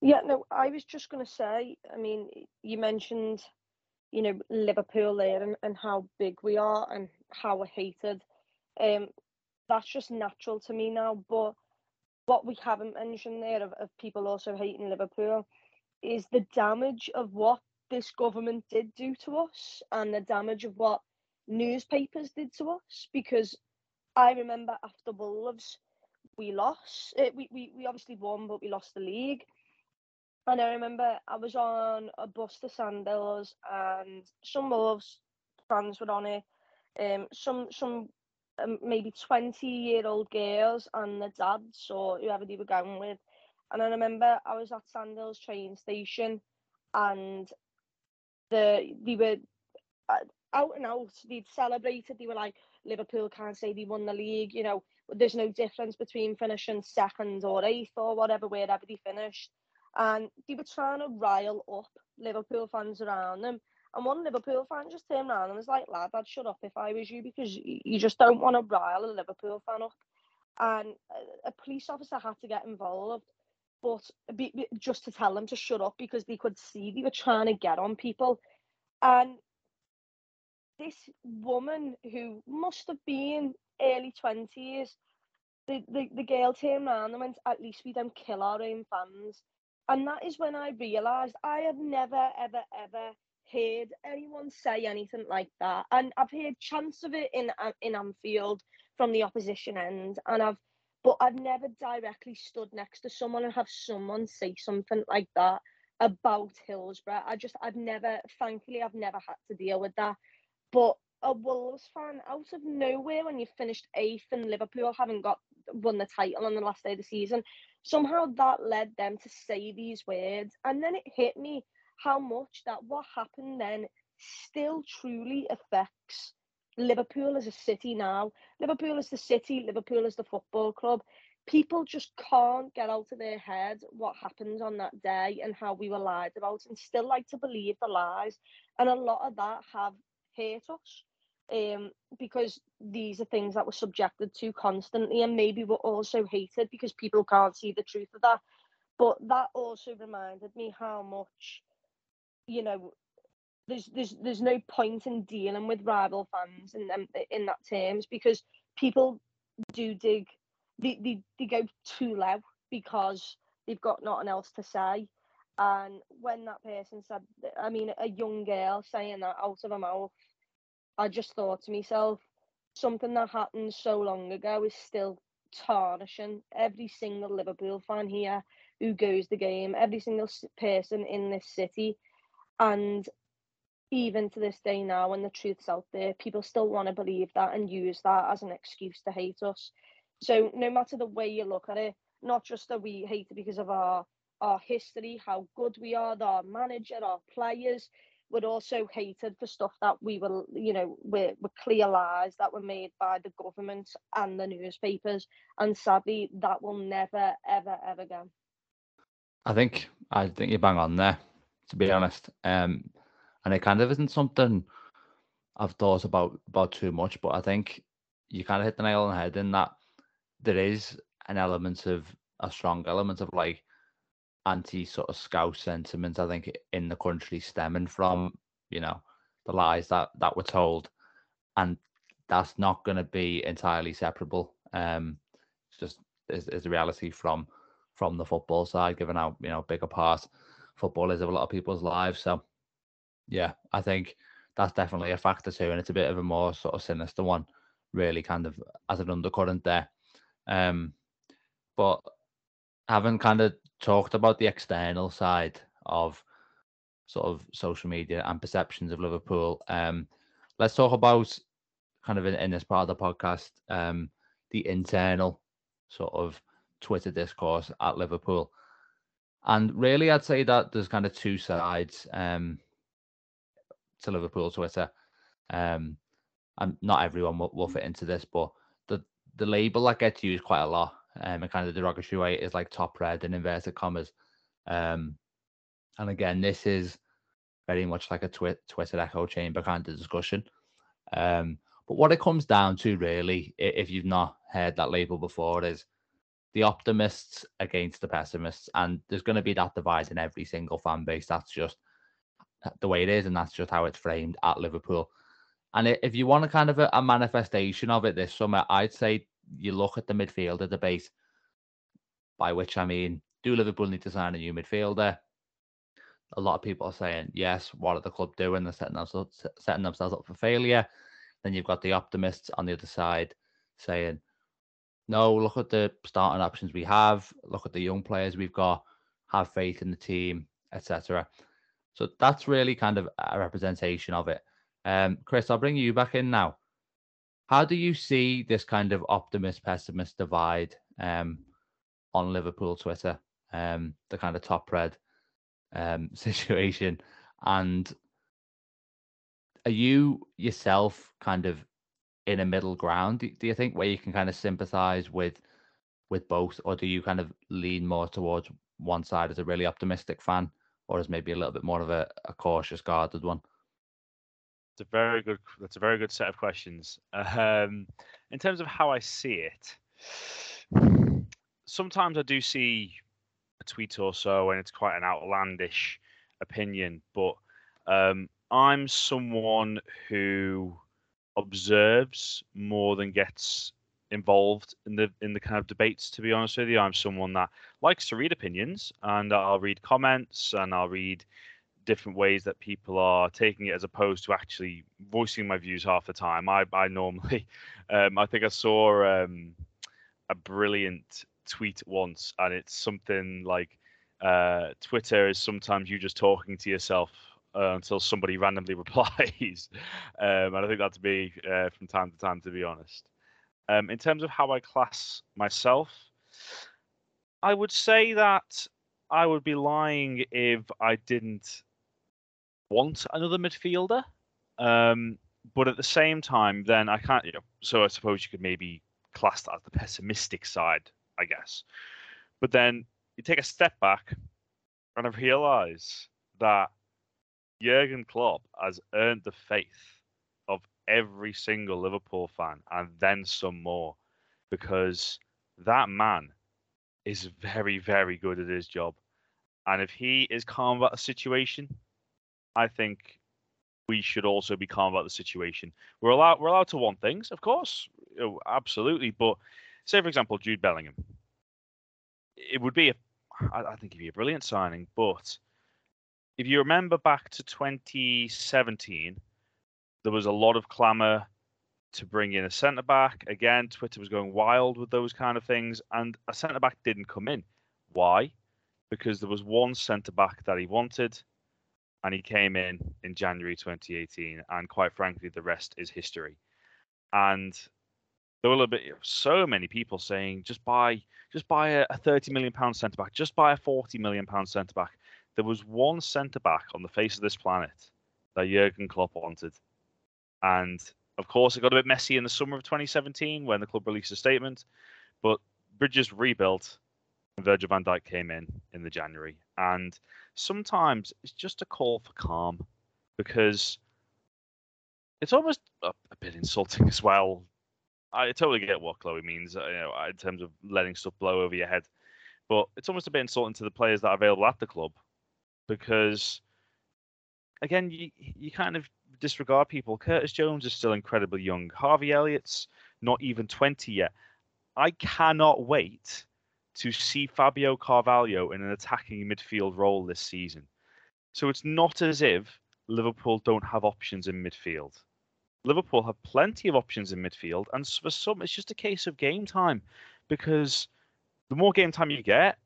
Yeah, no, I was just going to say, I mean, you mentioned, you know, Liverpool there and, and how big we are and how we're hated. Um, that's just natural to me now. But what we haven't mentioned there of, of people also hating Liverpool is the damage of what this government did do to us and the damage of what newspapers did to us because I remember after Wolves we lost. It, we, we we obviously won, but we lost the league. And I remember I was on a bus to Sandhills, and some Wolves fans were on it. Um, some some um, maybe 20 year old girls and the dads or whoever they were going with. And I remember I was at Sandhills train station and the they were uh, out and out, they'd celebrated, they were like, Liverpool can't say they won the league, you know, there's no difference between finishing second or eighth or whatever, wherever they finished. And they were trying to rile up Liverpool fans around them. And one Liverpool fan just turned around and was like, lad, I'd shut up if I was you because you just don't want to rile a Liverpool fan up. And uh, a police officer had to get involved, but just to tell them to shut up because they could see they were trying to get on people. And this woman who must have been early 20s, the, the, the girl turned around and went, at least we don't kill our own fans. And that is when I realised I have never, ever, ever heard anyone say anything like that. And I've heard chants of it in uh, in Anfield from the opposition end, and I've but I've never directly stood next to someone and have someone say something like that about Hillsborough. I just I've never, thankfully, I've never had to deal with that. But a Wolves fan out of nowhere when you finished eighth and Liverpool haven't got won the title on the last day of the season, somehow that led them to say these words, and then it hit me how much that what happened then still truly affects Liverpool as a city now. Liverpool is the city, Liverpool is the football club. People just can't get out of their head what happened on that day and how we were lied about and still like to believe the lies. And a lot of that have hurt us um, because these are things that we're subjected to constantly and maybe we're also hated because people can't see the truth of that. But that also reminded me how much you know, there's there's there's no point in dealing with rival fans in them in that terms because people do dig they, they, they go too low because they've got nothing else to say. And when that person said, I mean, a young girl saying that out of her mouth, I just thought to myself, something that happened so long ago is still tarnishing every single Liverpool fan here who goes the game, every single person in this city and even to this day now, when the truth's out there, people still want to believe that and use that as an excuse to hate us. So no matter the way you look at it, not just that we hate because of our our history, how good we are, our manager, our players, we're also hated for stuff that we were, you know, were, were clear lies that were made by the government and the newspapers. And sadly, that will never, ever, ever go. I think I think you bang on there to be honest. Um, and it kind of isn't something I've thought about about too much, but I think you kind of hit the nail on the head in that there is an element of a strong element of like anti sort of Scouse sentiment. I think in the country stemming from you know the lies that that were told, and that's not going to be entirely separable. Um, it's just is, is the reality from from the football side, given how you know big a part football is of a lot of people's lives. So, yeah, I think that's definitely a factor too, and it's a bit of a more sort of sinister one, really, kind of as an undercurrent there. Um, but having kind of talked about the external side of sort of social media and perceptions of Liverpool, um, let's talk about kind of in, in this part of the podcast, um, the internal sort of Twitter discourse at Liverpool. And really, I'd say that there's kind of two sides um, to Liverpool Twitter. Um, and not everyone will, will, fit into this, but the the label that gets used quite a lot, um, and kind of derogatory way is like top red in inverted commas. Um, and again, this is very much like a twi- Twitter echo chamber kind of discussion. Um, but what it comes down to, really, if you've not heard that label before, is the optimists against the pessimists, and there's going to be that divide in every single fan base. That's just the way it is, and that's just how it's framed at Liverpool. And if you want a kind of a, a manifestation of it this summer, I'd say you look at the midfielder debate, by which I mean, do Liverpool need to sign a new midfielder? A lot of people are saying yes. What are the club doing? They're setting themselves setting themselves up for failure. Then you've got the optimists on the other side saying no, look at the starting options we have, look at the young players we've got, have faith in the team, etc. So that's really kind of a representation of it. Um, Chris, I'll bring you back in now. how do you see this kind of optimist pessimist divide um, on Liverpool Twitter, um, the kind of top red um, situation, and are you yourself kind of in a middle ground? Do, do you think where you can kind of sympathise with with both, or do you kind of lean more towards one side as a really optimistic fan, or as maybe a little bit more of a, a cautious, guarded one? It's a very good. That's a very good set of questions. Um, in terms of how I see it, sometimes I do see a tweet or so, and it's quite an outlandish opinion. But um, I'm someone who observes more than gets involved in the in the kind of debates to be honest with you. I'm someone that likes to read opinions and i'll read comments and i'll read different ways that people are taking it as opposed to actually voicing my views half the time. I i normally um, i think i saw um, a brilliant tweet once and it's something like uh, twitter is sometimes you just talking to yourself uh, until somebody randomly replies um, and i think that's me uh, from time to time to be honest um, in terms of how I class myself, I would say that I would be lying if I didn't want another midfielder. Um, but at the same time, then I can't. You know, so I suppose you could maybe class that as the pessimistic side, I guess. But then you take a step back and I realise that Jurgen Klopp has earned the faith of every single Liverpool fan and then some more because that man is very, very good at his job. And if he is calm about the situation, I think we should also be calm about the situation. We're allowed we're allowed to want things, of course, absolutely. But say, for example, Jude Bellingham, it would be I think it'd be a brilliant signing. But if you remember back to 2017, there was a lot of clamour to bring in a centre back. Again, Twitter was going wild with those kind of things, and a centre back didn't come in. Why? Because there was one centre back that he wanted, and he came in in January 2018. And quite frankly, the rest is history. And there were a bit, so many people saying, just buy, just buy a, a 30 million pound centre back, just buy a 40 million pound centre back. There was one centre back on the face of this planet that Jurgen Klopp wanted, and of course, it got a bit messy in the summer of 2017 when the club released a statement. But Bridges rebuilt, and Virgil van Dijk came in in the January. And sometimes it's just a call for calm because it's almost a, a bit insulting as well. I totally get what Chloe means, uh, you know, in terms of letting stuff blow over your head. But it's almost a bit insulting to the players that are available at the club because, again, you you kind of disregard people. Curtis Jones is still incredibly young. Harvey Elliott's not even 20 yet. I cannot wait to see Fabio Carvalho in an attacking midfield role this season. So it's not as if Liverpool don't have options in midfield. Liverpool have plenty of options in midfield, and for some, it's just a case of game time because the more game time you get,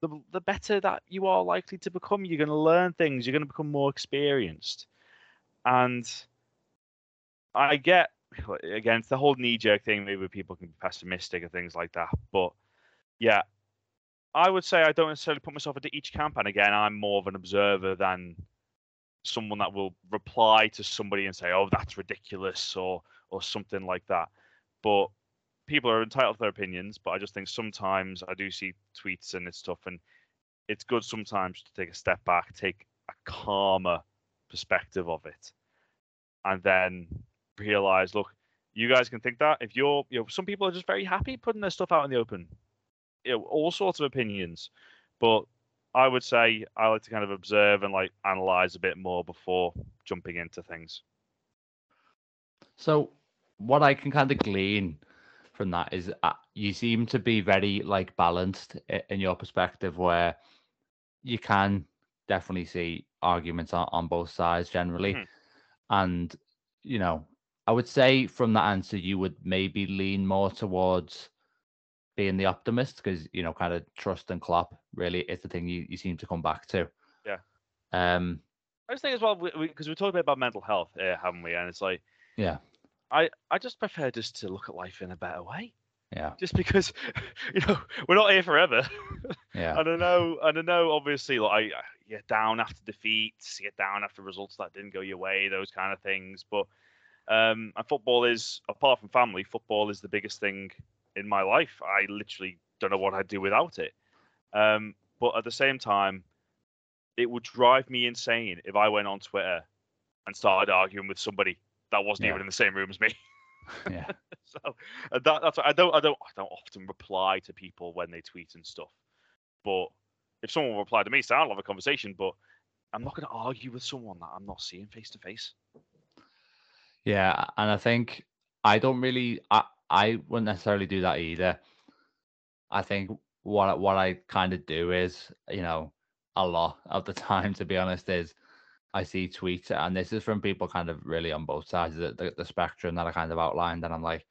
the, the better that you are likely to become. You're going to learn things, you're going to become more experienced. And I get again it's the whole knee jerk thing. Maybe people can be pessimistic and things like that. But yeah, I would say I don't necessarily put myself into each camp. And again, I'm more of an observer than someone that will reply to somebody and say, "Oh, that's ridiculous," or or something like that. But people are entitled to their opinions. But I just think sometimes I do see tweets and it's tough, and it's good sometimes to take a step back, take a calmer perspective of it, and then realize, look, you guys can think that if you're, you know, some people are just very happy putting their stuff out in the open, you know, all sorts of opinions, but I would say I like to kind of observe and like analyze a bit more before jumping into things. So, what I can kind of glean from that is uh, you seem to be very like balanced in your perspective, where you can definitely see arguments on, on both sides generally. Mm-hmm. And, you know, I would say from that answer, you would maybe lean more towards being the optimist because, you know, kind of trust and Klopp really is the thing you, you seem to come back to. Yeah. Um, I just think as well, because we, we, we talked a bit about mental health, uh, haven't we? And it's like, yeah, I I just prefer just to look at life in a better way. Yeah. Just because, you know, we're not here forever. Yeah. I don't know. I don't know. Obviously, like you get down after defeats, you get down after results that didn't go your way, those kind of things. But um, and football is apart from family, football is the biggest thing in my life. I literally don't know what I'd do without it. Um, but at the same time, it would drive me insane if I went on Twitter and started arguing with somebody that wasn't Yeah. even in the same room as me. Yeah. so uh, that, that's I don't I don't I don't often reply to people when they tweet and stuff. But if someone replied to me, so I'll have a conversation. But I'm not going to argue with someone that I'm not seeing face to face. Yeah, and I think I don't really I I wouldn't necessarily do that either. I think what what I kind of do is, you know, a lot of the time to be honest is I see tweets and this is from people kind of really on both sides of the, the, the spectrum that I kind of outlined and I'm like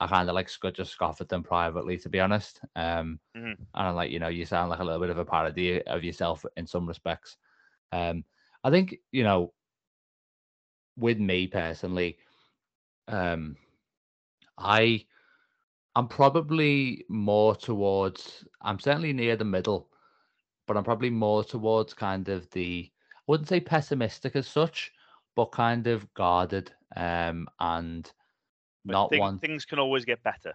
I kind of like sc- just scoff at them privately to be honest. Um Mhm. and I'm like, you know, you sound like a little bit of a parody of yourself in some respects. Um I think, you know, with me personally, um, I I'm probably more towards I'm certainly near the middle, but I'm probably more towards kind of the wouldn't say pessimistic as such, but kind of guarded um and But not thing- one things can always get better.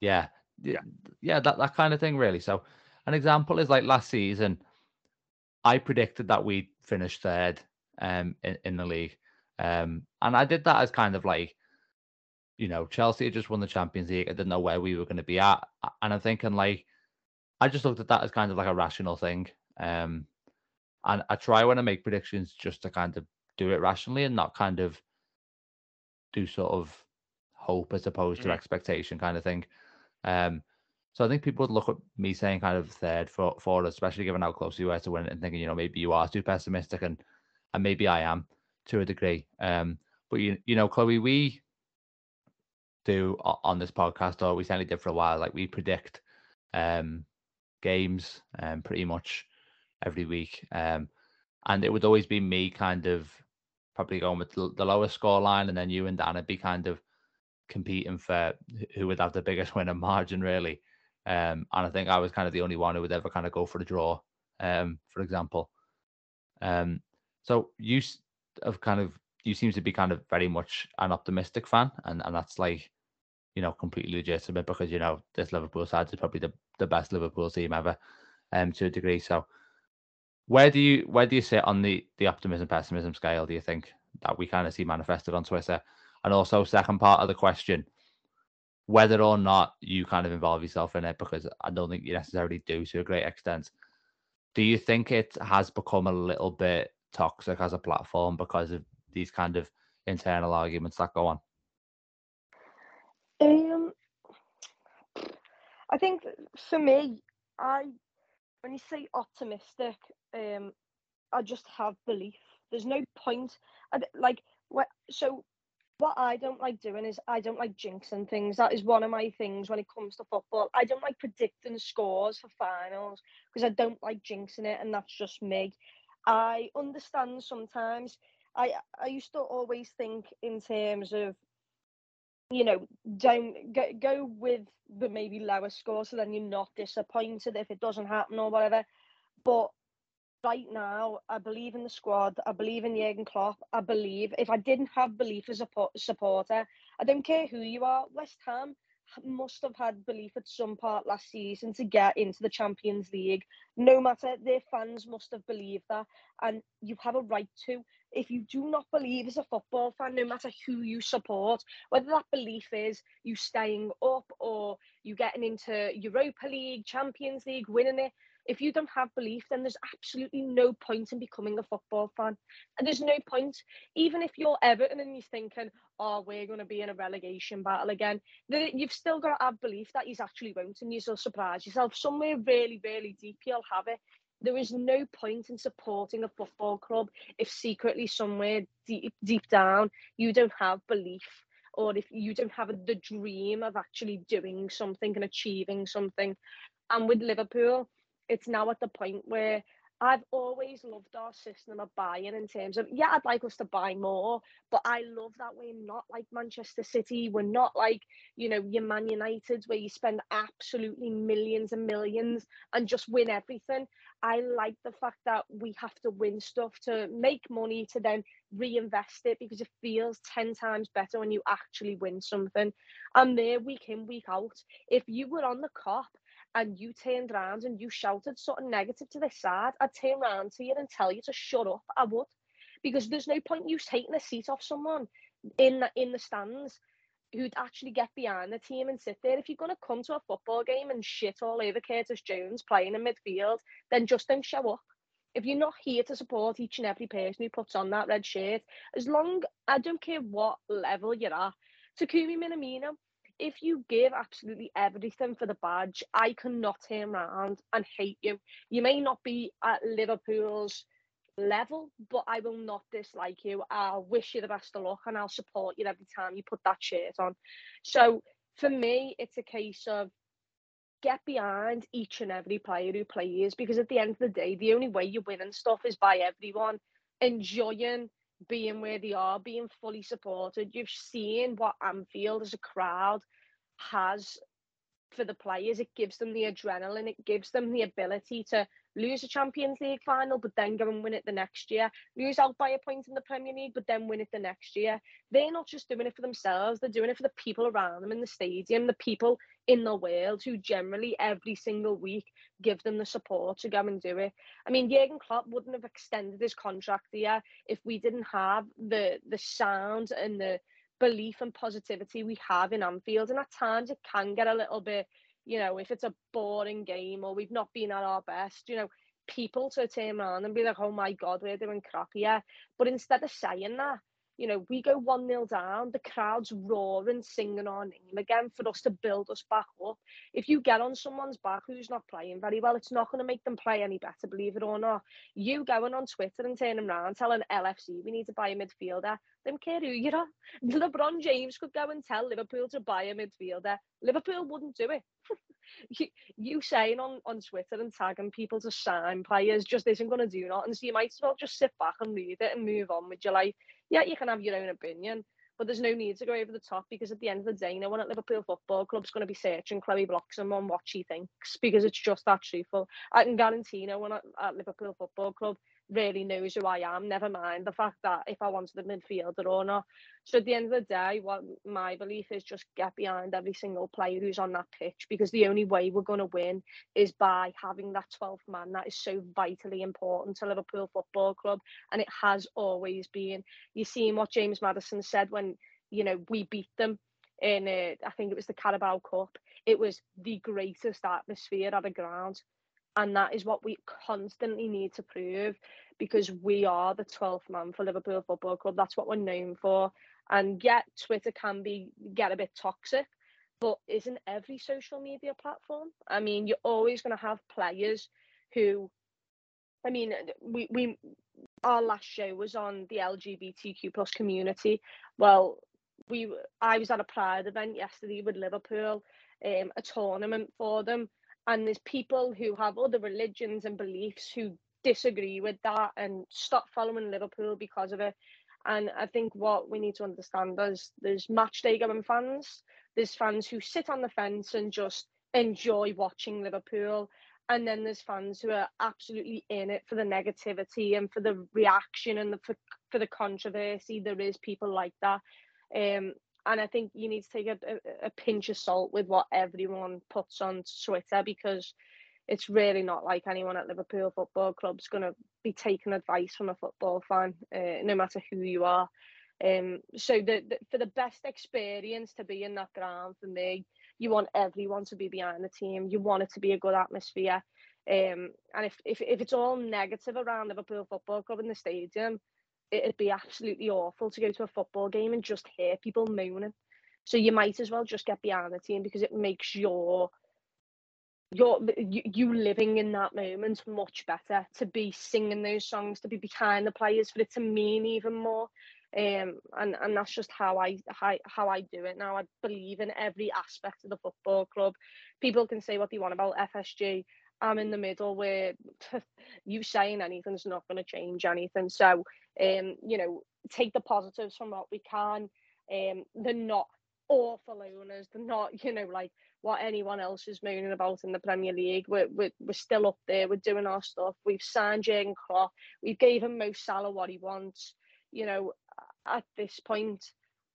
yeah. Yeah. Yeah. That, that kind of thing really. So an example is like last season, I predicted that we'd finish third um in, in the league. Um and I did that as kind of like, you know, Chelsea had just won the Champions League. I didn't know where we were going to be at. And I'm thinking like I just looked at that as kind of like a rational thing. Um and I try when I make predictions just to kind of do it rationally and not kind of do sort of hope as opposed to Mhm. expectation kind of thing. Um, so I think people would look at me saying kind of third for for especially given how close we were to win it, and thinking, you know, maybe you are too pessimistic, and and maybe I am to a degree. Um, but you you know, Chloe, we do on this podcast, or we certainly did for a while. Like we predict um games um pretty much every week. Um, and it would always be me kind of probably going with the, lowest score line, and then you and Dan would be kind of competing for who would have the biggest winning margin, really. Um, and I think I was kind of the only one who would ever kind of go for the draw, um, for example. Um, so you have kind of you seem to be kind of very much an optimistic fan, and and that's like, you know, completely legitimate because you know this Liverpool side is probably the the best Liverpool team ever, um, to a degree. So where do you where do you sit on the the optimism pessimism scale? Do you think that we kind of see manifested on Twitter? And also, second part of the question, whether or not you kind of involve yourself in it, because I don't think you necessarily do to a great extent. Do you think it has become a little bit toxic as a platform because of these kind of internal arguments that go on? Um, I think for me, I when you say optimistic, um, I just have belief. There's no point. Like what? So what I don't like doing is I don't like jinxing things. That is one of my things when it comes to football. I don't like predicting scores for finals because I don't like jinxing it, and that's just me. I understand sometimes. I I used to always think in terms of you know, don't go, go with the maybe lower score so then you're not disappointed if it doesn't happen or whatever. But right now, I believe in the squad. I believe in Jurgen Klopp. I believe if I didn't have belief as a supporter, I don't care who you are. West Ham must have had belief at some part last season to get into the Champions League. No matter their fans must have believed that, and you have a right to. If you do not believe as a football fan, no matter who you support, whether that belief is you staying up or you getting into Europa League, Champions League, winning it. If you don't have belief, then there's absolutely no point in becoming a football fan. And there's no point, even if you're Everton and you're thinking, oh, we're going to be in a relegation battle again, the, you've still got to have belief that he's actually won't and you'll surprise yourself. Somewhere really, really deep, you'll have it. There is no point in supporting a football club if secretly somewhere deep, deep down you don't have belief or if you don't have the dream of actually doing something and achieving something. And with Liverpool, it's now at the point where I've always loved our system of buying in terms of yeah, I'd like us to buy more, but I love that we're not like Manchester City. We're not like you know your Man United where you spend absolutely millions and millions and just win everything. I like the fact that we have to win stuff to make money to then reinvest it because it feels 10 times better when you actually win something. And there, week in, week out, if you were on the Kop and you turned around and you shouted something negative to this side, I'd turn around to you and tell you to shut up. I would. Because there's no point you taking a seat off someone in the, in the stands who'd actually get behind the team and sit there. If you're going to come to a football game and shit all over Curtis Jones playing in midfield, then just don't show up. If you're not here to support each and every person who puts on that red shirt, as long I don't care what level you're at, Takumi Minamino, if you give absolutely everything for the badge, I cannot turn around and hate you. You may not be at Liverpool's level, but I will not dislike you. I'll wish you the best of luck and I'll support you every time you put that shirt on. So for me, it's a case of get behind each and every player who plays because at the end of the day, the only way you're winning stuff is by everyone enjoying being where they are, being fully supported. You've seen what Anfield as a crowd has for the players. It gives them the adrenaline, it gives them the ability to lose a Champions League final, but then go and win it the next year, lose out by a point in the Premier League, but then win it the next year. They're not just doing it for themselves, they're doing it for the people around them in the stadium, the people in the world who generally every single week give them the support to go and do it. I mean, Jurgen Klopp wouldn't have extended his contract here if we didn't have the the sound and the belief and positivity we have in Anfield. And at times it can get a little bit you know, if it's a boring game or we've not been at our best, you know, people to turn around and be like, oh my God, we're doing crap here. But instead of saying that, you know, we go 1 0 down, the crowd's roaring, singing our name again for us to build us back up. If you get on someone's back who's not playing very well, it's not going to make them play any better, believe it or not. You going on Twitter and turning around telling LFC we need to buy a midfielder, them care who you are. LeBron James could go and tell Liverpool to buy a midfielder. Liverpool wouldn't do it. you, you saying on, on Twitter and tagging people to sign players just isn't going to do nothing. So you might as well just sit back and read it and move on with your life. Yeah, you can have your own opinion, but there's no need to go over the top because at the end of the day, no one at Liverpool Football Club's going to be searching Chloe Bloxam on what she thinks because it's just that truthful. I can guarantee no one at, at Liverpool Football Club really knows who I am, never mind the fact that if I wanted a midfielder or not. So at the end of the day, what my belief is just get behind every single player who's on that pitch because the only way we're going to win is by having that 12th man that is so vitally important to Liverpool Football Club and it has always been. You seen what James Maddison said when, you know, we beat them in, uh, I think it was the Carabao Cup. It was the greatest atmosphere at the ground and that is what we constantly need to prove because we are the 12th man for Liverpool Football Club. That's what we're known for. And yet, Twitter can be get a bit toxic, but isn't every social media platform? I mean, you're always going to have players who, I mean, we we our last show was on the LGBTQ plus community. Well, we I was at a Pride event yesterday with Liverpool, um, a tournament for them and there's people who have other religions and beliefs who disagree with that and stop following Liverpool because of it. And I think what we need to understand is there's match day going fans, there's fans who sit on the fence and just enjoy watching Liverpool. And then there's fans who are absolutely in it for the negativity and for the reaction and the, for, for the controversy. There is people like that. Um, and I think you need to take a, a, a, pinch of salt with what everyone puts on Twitter because it's really not like anyone at Liverpool Football Club's going to be taking advice from a football fan, uh, no matter who you are. Um, so the, the, for the best experience to be in that ground for me, you want everyone to be behind the team. You want it to be a good atmosphere. Um, and if, if if it's all negative around Liverpool Football Club in the stadium, it'd be absolutely awful to go to a football game and just hear people moaning. So you might as well just get behind the team because it makes your your you, living in that moment much better to be singing those songs to be behind the players for it to mean even more. Um and and that's just how I how, how I do it now. I believe in every aspect of the football club. People can say what they want about FSG I'm in the middle where you saying anything's not going to change anything. So, um, you know, take the positives from what we can. Um, they're not awful owners. They're not, you know, like what anyone else is moaning about in the Premier League. We're, we're, we're still up there. We're doing our stuff. We've signed Jurgen Klopp. We've gave him Mo Salah what he wants. You know, at this point,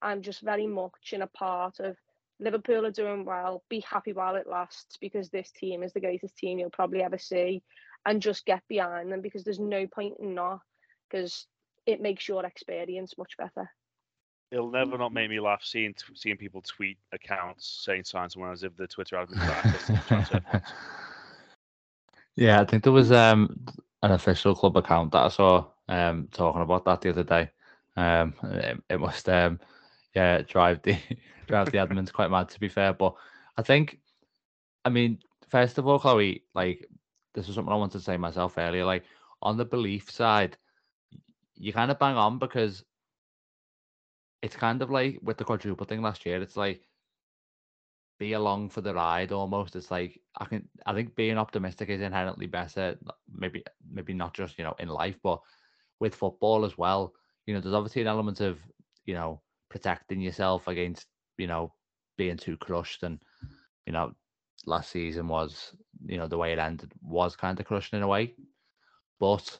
I'm just very much in a part of Liverpool are doing well. Be happy while it lasts because this team is the greatest team you'll probably ever see, and just get behind them because there's no point in not because it makes your experience much better. It'll never not make me laugh seeing seeing people tweet accounts saying sign someone as if the Twitter admin Yeah, I think there was um, an official club account that I saw um, talking about that the other day. Um, it, it must um, yeah drive the drive the admins quite mad to be fair. But I think, I mean, first of all, Chloe, like this is something I wanted to say myself earlier. Like on the belief side, you kind of bang on because it's kind of like with the quadruple thing last year. It's like be along for the ride almost. It's like I can I think being optimistic is inherently better. Maybe maybe not just you know in life, but with football as well. You know, there's obviously an element of you know protecting yourself against you know being too crushed and you know last season was you know the way it ended was kind of crushing in a way, but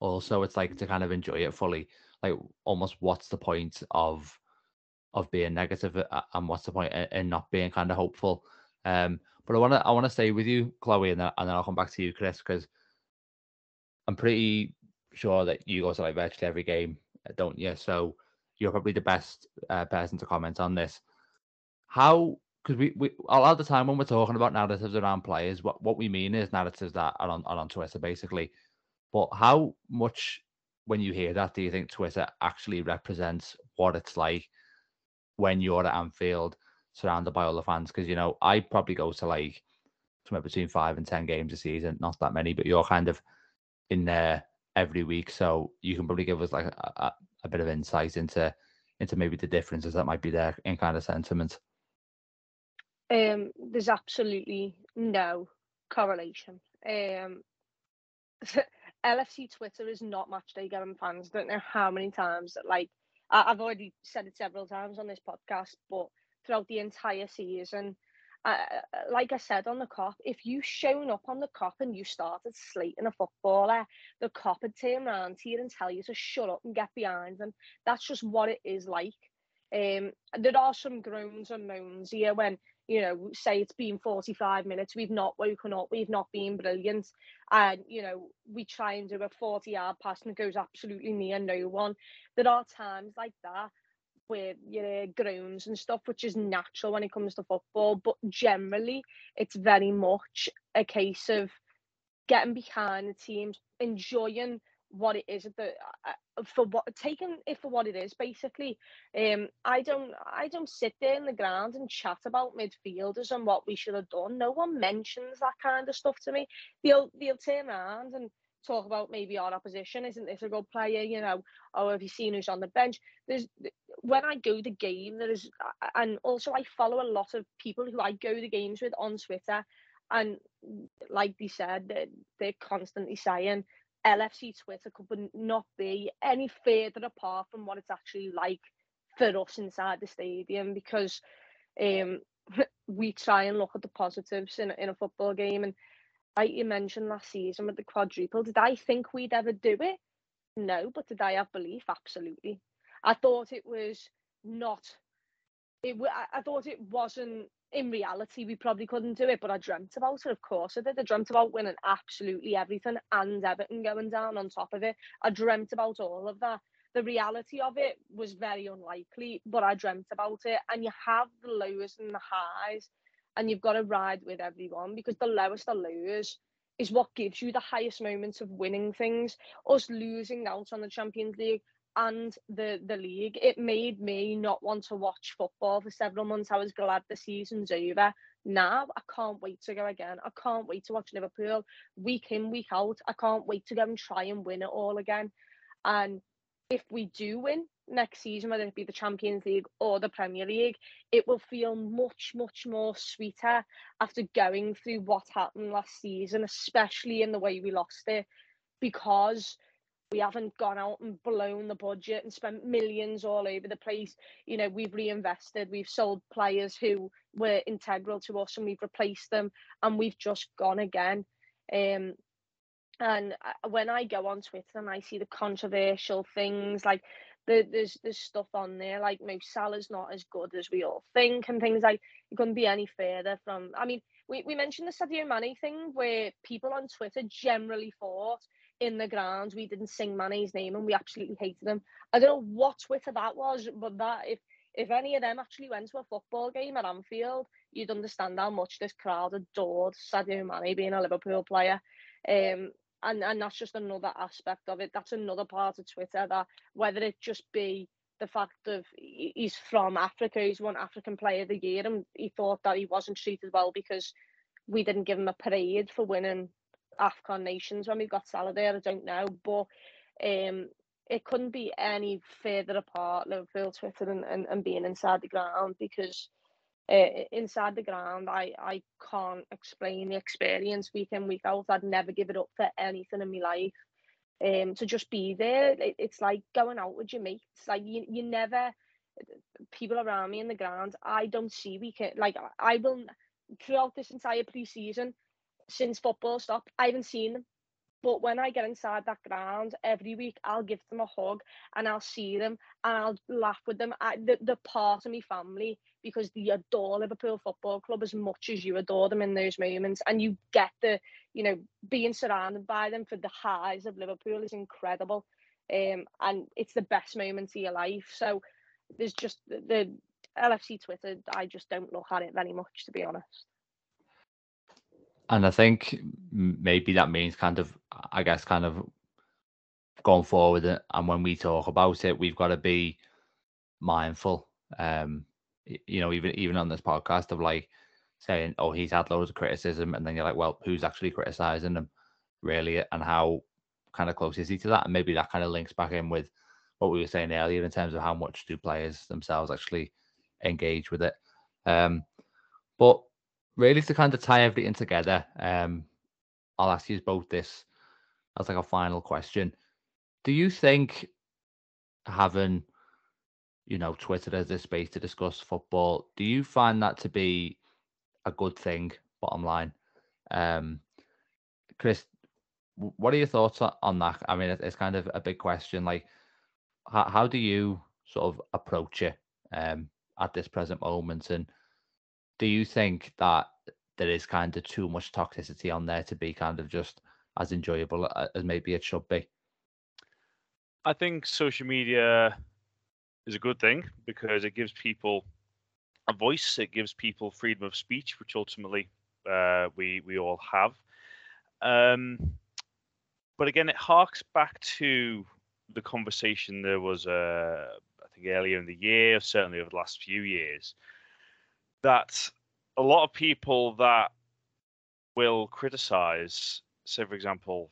also it's like to kind of enjoy it fully. Like almost what's the point of of being uh, and what's the point in not being kind of hopeful? Um, but I want to I want to stay with you, Chloe, and then, and then I'll come back to you, Chris, because I'm pretty sure that you go to like virtually every game, don't you? So you're probably the best uh, person to comment on this. How because we, we a lot of the time when we're talking about narratives around players, what, what we mean is narratives that are on, are on Twitter basically. But how much when you hear that do you think Twitter actually represents what it's like when you're at Anfield surrounded by all the fans? Because you know, I probably go to like somewhere between five and ten games a season, not that many, but you're kind of in there every week. So you can probably give us like a, a bit of insight into into maybe the differences that might be there in kind of sentiment? Um, there's absolutely no correlation. Um, LFC Twitter is not match day Gavin fans. Don't know how many times that like I've already said it several times on this podcast, but throughout the entire season, uh, like I said on the Kop, if you shown up on the Kop and you started slating a footballer, the Kop would turn around to you and tell you to shut up and get behind them. That's just what it is like. Um, there are some groans and moans here when you know, say it's been 45 minutes, we've not woken up, we've not been brilliant, and you know, we try and do a 40 yard pass and it goes absolutely near no one. There are times like that with your groans and stuff, which is natural when it comes to football. But generally, it's very much a case of getting behind the teams, enjoying what it is the uh, for what taking it for what it is basically um i don't i don't sit there in the ground and chat about midfielders and what we should have done no one mentions that kind of stuff to me they'll they'll turn around and talk about maybe our opposition. Isn't this a good player? You know, or have you seen who's on the bench? There's when I go the game, there is, and also I follow a lot of people who I go the games with on Twitter, and like they said, they're, they're constantly saying LFC Twitter could not be any further apart from what it's actually like for us inside the stadium because um, we try and look at the positives in, in a football game and like you mentioned last season with the quadruple, did I think we'd ever do it? No, but did I have belief? Absolutely. I thought it was not. It. I thought it wasn't. In reality, we probably couldn't do it, but I dreamt about it. Of course, I did. I dreamt about winning absolutely everything and Everton going down on top of it. I dreamt about all of that. The reality of it was very unlikely, but I dreamt about it. And you have the lows and the highs and you've got to ride with everyone because the lowest of lows is what gives you the highest moments of winning things. Us losing out on the Champions League and the the league, it made me not want to watch football for several months. I was glad the season's over. Now I can't wait to go again. I can't wait to watch Liverpool week in, week out. I can't wait to go and try and win it all again. And if we do win next season, whether it be the Champions League or the Premier League, it will feel much, much more sweeter after going through what happened last season, especially in the way we lost it, because we haven't gone out and blown the budget and spent millions all over the place. You know, we've reinvested, we've sold players who were integral to us and we've replaced them and we've just gone again. Um, and when I go on Twitter and I see the controversial things like the, there's there's stuff on there like Mo Salah's not as good as we all think and things like it couldn't be any further from I mean we, we mentioned the Sadio Mane thing where people on Twitter generally thought in the ground we didn't sing Mane's name and we absolutely hated him. I don't know what Twitter that was, but that if if any of them actually went to a football game at Anfield, you'd understand how much this crowd adored Sadio Mane being a Liverpool player. Um, and and that's just another aspect of it. That's another part of Twitter that whether it just be the fact of he's from Africa, he's one African Player of the Year, and he thought that he wasn't treated well because we didn't give him a parade for winning Afcon nations when we've got Salah there. I don't know, but um, it couldn't be any further apart Liverpool Twitter and, and, and being inside the ground because uh, inside the ground, I, I can't explain the experience week in, week out. I'd never give it up for anything in my life. Um, to just be there, it, it's like going out with your mates. Like you, you never, people around me in the ground, I don't see weekend. Like I will, throughout this entire pre-season, since football stopped, I haven't seen them. But when I get inside that ground every week, I'll give them a hug and I'll see them and I'll laugh with them. I, the, the part of my family because they adore Liverpool Football Club as much as you adore them in those moments. And you get the, you know, being surrounded by them for the highs of Liverpool is incredible. Um, and it's the best moments of your life. So there's just the, the LFC Twitter, I just don't look at it very much, to be honest. And I think maybe that means kind of, I guess, kind of going forward. Uh, and when we talk about it, we've got to be mindful. Um, you know, even even on this podcast of like saying, "Oh, he's had loads of criticism," and then you're like, "Well, who's actually criticizing him, really, and how kind of close is he to that?" And maybe that kind of links back in with what we were saying earlier in terms of how much do players themselves actually engage with it. Um, but really to kind of tie everything together, um, I'll ask you both this as like a final question. Do you think having, you know, Twitter as a space to discuss football, do you find that to be a good thing, bottom line? Um, Chris, what are your thoughts on that? I mean, it's kind of a big question. Like, how, how do you sort of approach it um, at this present moment? And do you think that there is kind of too much toxicity on there to be kind of just as enjoyable as maybe it should be? I think social media is a good thing because it gives people a voice. It gives people freedom of speech, which ultimately uh, we we all have. Um, but again, it harks back to the conversation there was, uh, I think, earlier in the year, certainly over the last few years, that a lot of people that will criticize, say, for example,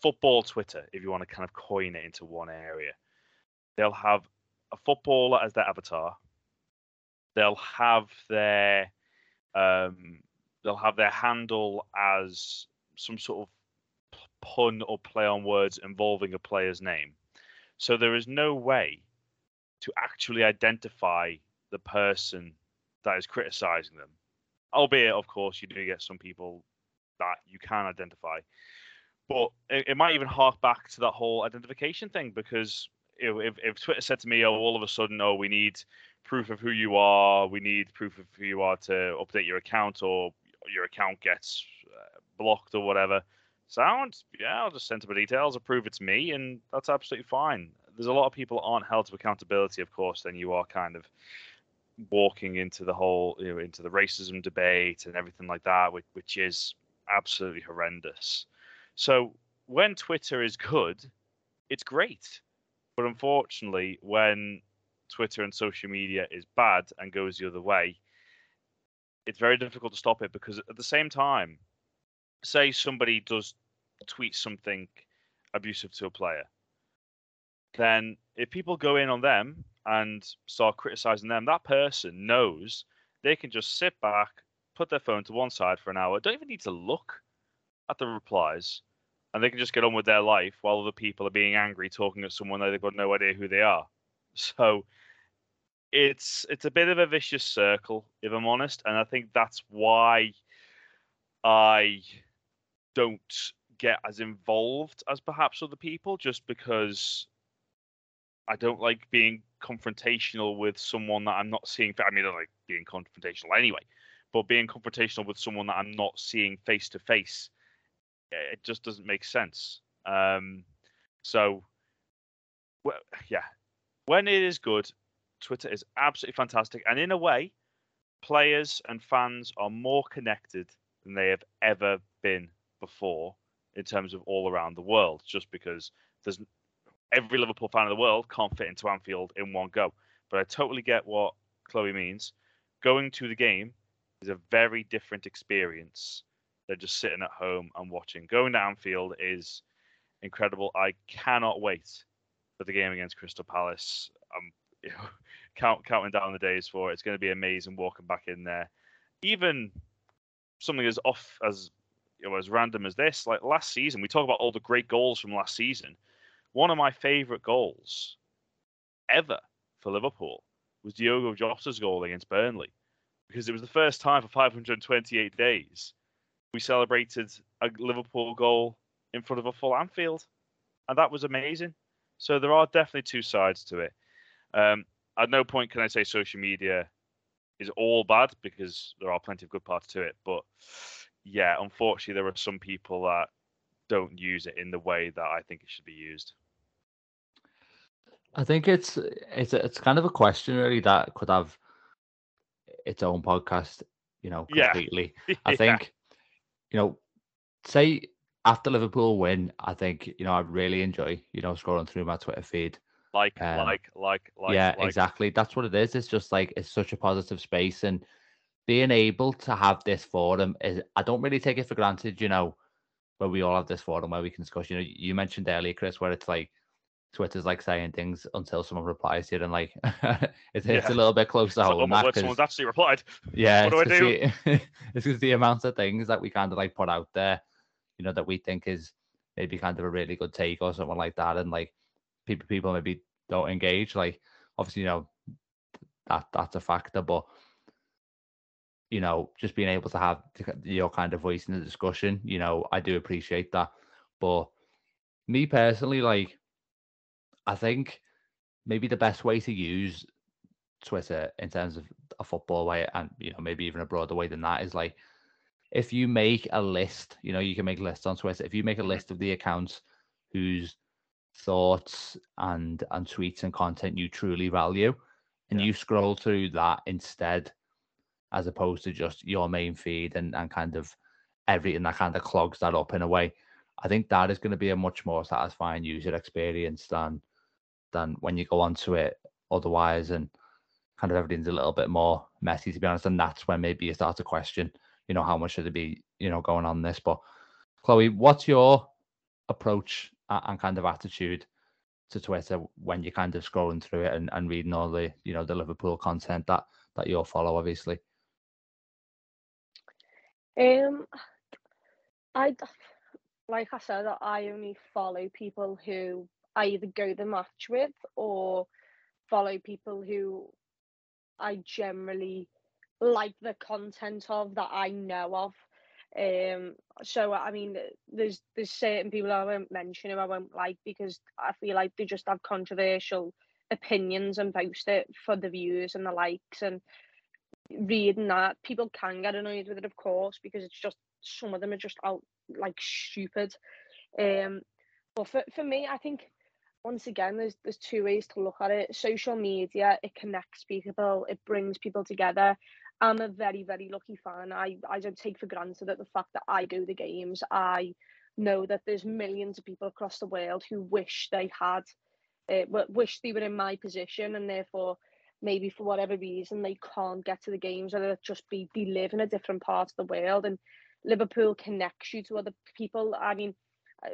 football Twitter, if you want to kind of coin it into one area, they'll have a footballer as their avatar. They'll have their um, they'll have their handle as some sort of pun or play on words involving a player's name. So there is no way to actually identify the person that is criticizing them. Albeit, of course, you do get some people that you can identify. But it, it might even hark back to that whole identification thing because if, if Twitter said to me, oh, all of a sudden, oh, we need proof of who you are, we need proof of who you are to update your account, or your account gets uh, blocked or whatever. Sound? Yeah, I'll just send some details, approve it's me, and that's absolutely fine. There's a lot of people aren't held to accountability, of course, then you are kind of walking into the whole you know into the racism debate and everything like that which, which is absolutely horrendous. So when twitter is good it's great. But unfortunately when twitter and social media is bad and goes the other way it's very difficult to stop it because at the same time say somebody does tweet something abusive to a player then if people go in on them and start criticizing them, that person knows they can just sit back, put their phone to one side for an hour, don't even need to look at the replies, and they can just get on with their life while other people are being angry, talking at someone that they've got no idea who they are. So it's it's a bit of a vicious circle, if I'm honest, and I think that's why I don't get as involved as perhaps other people, just because I don't like being confrontational with someone that I'm not seeing. I mean, I like being confrontational anyway, but being confrontational with someone that I'm not seeing face to face, it just doesn't make sense. Um, so, well, yeah, when it is good, Twitter is absolutely fantastic, and in a way, players and fans are more connected than they have ever been before in terms of all around the world. Just because there's every Liverpool fan in the world can't fit into Anfield in one go. But I totally get what Chloe means. Going to the game is a very different experience than just sitting at home and watching. Going to Anfield is incredible. I cannot wait for the game against Crystal Palace. I'm you know, count, counting down the days for it. It's going to be amazing walking back in there. Even something as off as you know, as random as this, like last season, we talk about all the great goals from last season one of my favourite goals ever for Liverpool was Diogo Jota's goal against Burnley because it was the first time for 528 days we celebrated a Liverpool goal in front of a full Anfield, and that was amazing. So there are definitely two sides to it. Um, at no point can I say social media is all bad because there are plenty of good parts to it. But yeah, unfortunately, there are some people that don't use it in the way that I think it should be used. I think it's it's it's kind of a question really that could have its own podcast, you know, completely. Yeah. I think, you know, say after Liverpool win, I think you know I really enjoy you know scrolling through my Twitter feed. Like, um, like, like, like. Yeah, like. exactly. That's what it is. It's just like it's such a positive space, and being able to have this forum is. I don't really take it for granted, you know, where we all have this forum where we can discuss. You know, you mentioned earlier, Chris, where it's like Twitter's like saying things until someone replies to it, and like it's, yeah. it's a little bit close to home. Oh, that someone's actually replied. Yeah, what do I do? The, it's because the amount of things that we kind of like put out there, you know, that we think is maybe kind of a really good take or something like that, and like people people maybe don't engage. Like obviously, you know, that that's a factor, but you know, just being able to have your kind of voice in the discussion, you know, I do appreciate that. But me personally, like I think maybe the best way to use Twitter in terms of a football way, and you know maybe even a broader way than that, is like if you make a list. You know, you can make lists on Twitter. If you make a list of the accounts whose thoughts and and tweets and content you truly value, and yeah. you scroll through that instead, as opposed to just your main feed and and kind of everything that kind of clogs that up in a way. I think that is going to be a much more satisfying user experience than than when you go onto it otherwise and kind of everything's a little bit more messy to be honest and that's when maybe you start to question you know how much should it be you know going on this. But chloe what's your approach and kind of attitude to twitter when you're kind of scrolling through it and, and reading all the you know the liverpool content that that you'll follow obviously? Um i like i said i only follow people who either go the match with or follow people who I generally like the content of that I know of. Um, so I mean, there's there's certain people I won't mention who I won't like because I feel like they just have controversial opinions and post it for the views and the likes and reading that people can get annoyed with it of course because it's just some of them are just out like stupid um but for, for me I think once again, there's there's two ways to look at it. Social media, it connects people, it brings people together. I'm a very, very lucky fan. I, I don't take for granted that the fact that I go to games. I know that there's millions of people across the world who wish they had, uh, wish they were in my position, and therefore maybe for whatever reason they can't get to the games, whether it just be they live in a different part of the world. And Liverpool connects you to other people. I mean,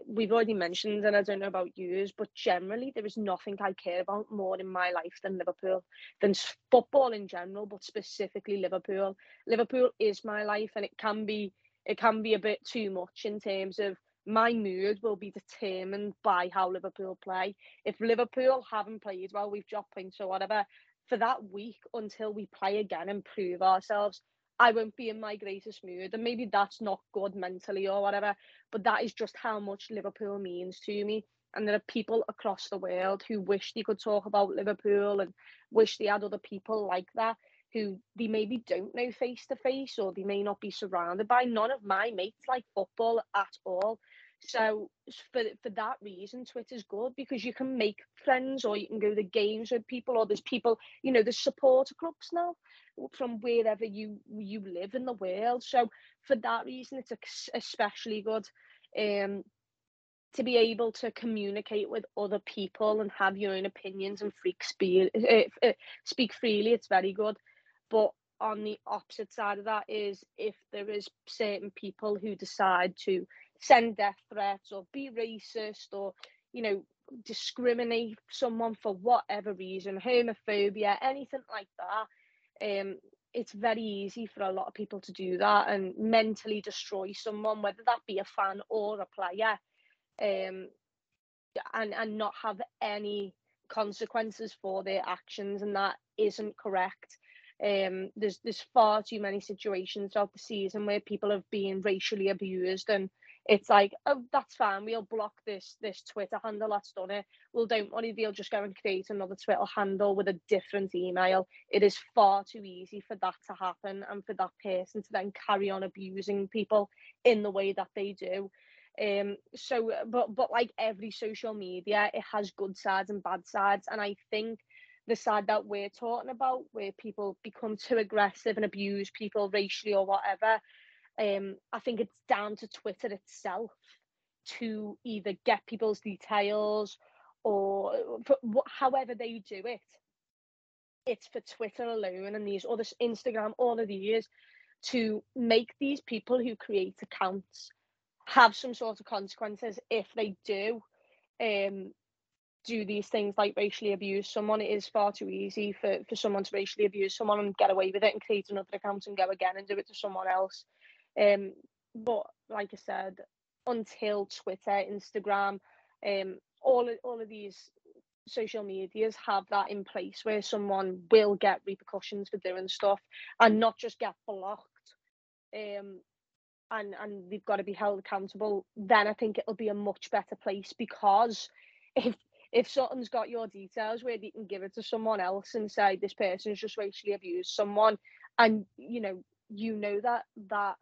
we've already mentioned, and I don't know about yours, but generally there is nothing I care about more in my life than Liverpool, than football in general, but specifically Liverpool. Liverpool is my life, and it can be it can be a bit too much in terms of my mood will be determined by how Liverpool play. If Liverpool haven't played well, we've dropped points or whatever for that week until we play again and prove ourselves. I won't be in my greatest mood, and maybe that's not good mentally or whatever. But that is just how much Liverpool means to me. And there are people across the world who wish they could talk about Liverpool and wish they had other people like that who they maybe don't know face to face or they may not be surrounded by. None of my mates like football at all. So for for that reason, Twitter's good because you can make friends or you can go to games with people or there's people, you know, there's supporter clubs now from wherever you you live in the world. So for that reason, it's especially good. Um, to be able to communicate with other people and have your own opinions and freak speak, uh, uh, speak freely, it's very good. But on the opposite side of that is if there is certain people who decide to send death threats or be racist or you know discriminate someone for whatever reason homophobia anything like that um it's very easy for a lot of people to do that and mentally destroy someone whether that be a fan or a player um and and not have any consequences for their actions and that isn't correct. Um there's there's far too many situations throughout the season where people have been racially abused and it's like, oh, that's fine. We'll block this this Twitter handle that's done it. Well, don't worry, they'll just go and create another Twitter handle with a different email. It is far too easy for that to happen and for that person to then carry on abusing people in the way that they do. Um, so, but but like every social media, it has good sides and bad sides, and I think the side that we're talking about, where people become too aggressive and abuse people racially or whatever, um, I think it's down to Twitter itself to either get people's details or however they do it. It's for Twitter alone and these other Instagram, all of these, to make these people who create accounts have some sort of consequences if they do um, do these things like racially abuse someone. It is far too easy for, for someone to racially abuse someone and get away with it and create another account and go again and do it to someone else. Um, but like I said, until Twitter, Instagram, um, all of, all of these social medias have that in place where someone will get repercussions for doing stuff and not just get blocked. Um, and and they've got to be held accountable. Then I think it'll be a much better place because if if something's got your details where you can give it to someone else and say this person's just racially abused someone and you know you know that that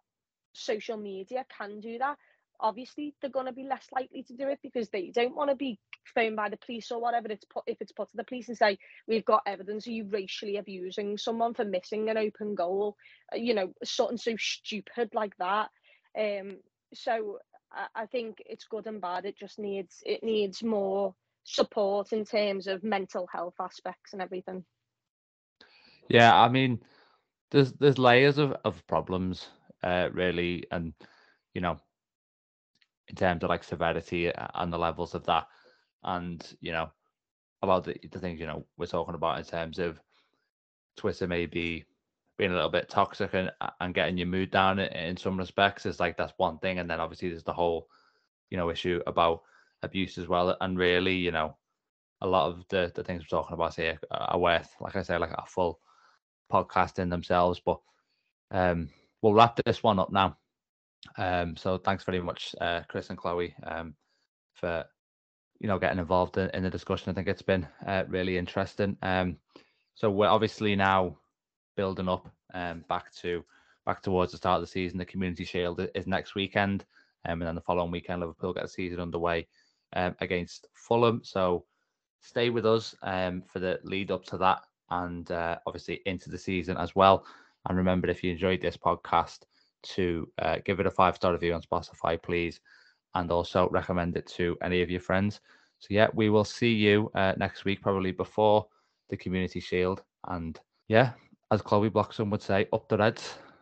social media can do that. Obviously they're going to be less likely to do it because they don't want to be phoned by the police or whatever it's put if it's put to the police and say we've got evidence of you racially abusing someone for missing an open goal uh, you know something so stupid like that. Um so I, I think it's good and bad. It just needs it needs more support in terms of mental health aspects and everything. Yeah i mean there's there's layers of, of problems uh, really, and you know, in terms of like severity and the levels of that, and you know, about the, the things you know we're talking about in terms of Twitter maybe being a little bit toxic and and getting your mood down in, in some respects is like that's one thing, and then obviously there's the whole you know issue about abuse as well, and really you know a lot of the the things we're talking about here are worth, like I say, like a full podcast in themselves, but um we'll wrap this one up now. Um, so thanks very much, uh, Chris and Chloe, um, for you know getting involved in, in the discussion. I think it's been uh, really interesting. Um, so we're obviously now building up um, back to back towards the start of the season. The Community Shield is next weekend, um, and then the following weekend Liverpool get the season underway um, against Fulham. So stay with us um, for the lead up to that, and uh, obviously into the season as well. And remember, if you enjoyed this podcast, to uh, give it a five star review on Spotify, please, and also recommend it to any of your friends. So, yeah, we will see you uh, next week, probably before the Community Shield. And yeah, as Chloe Bloxam would say, up the Reds.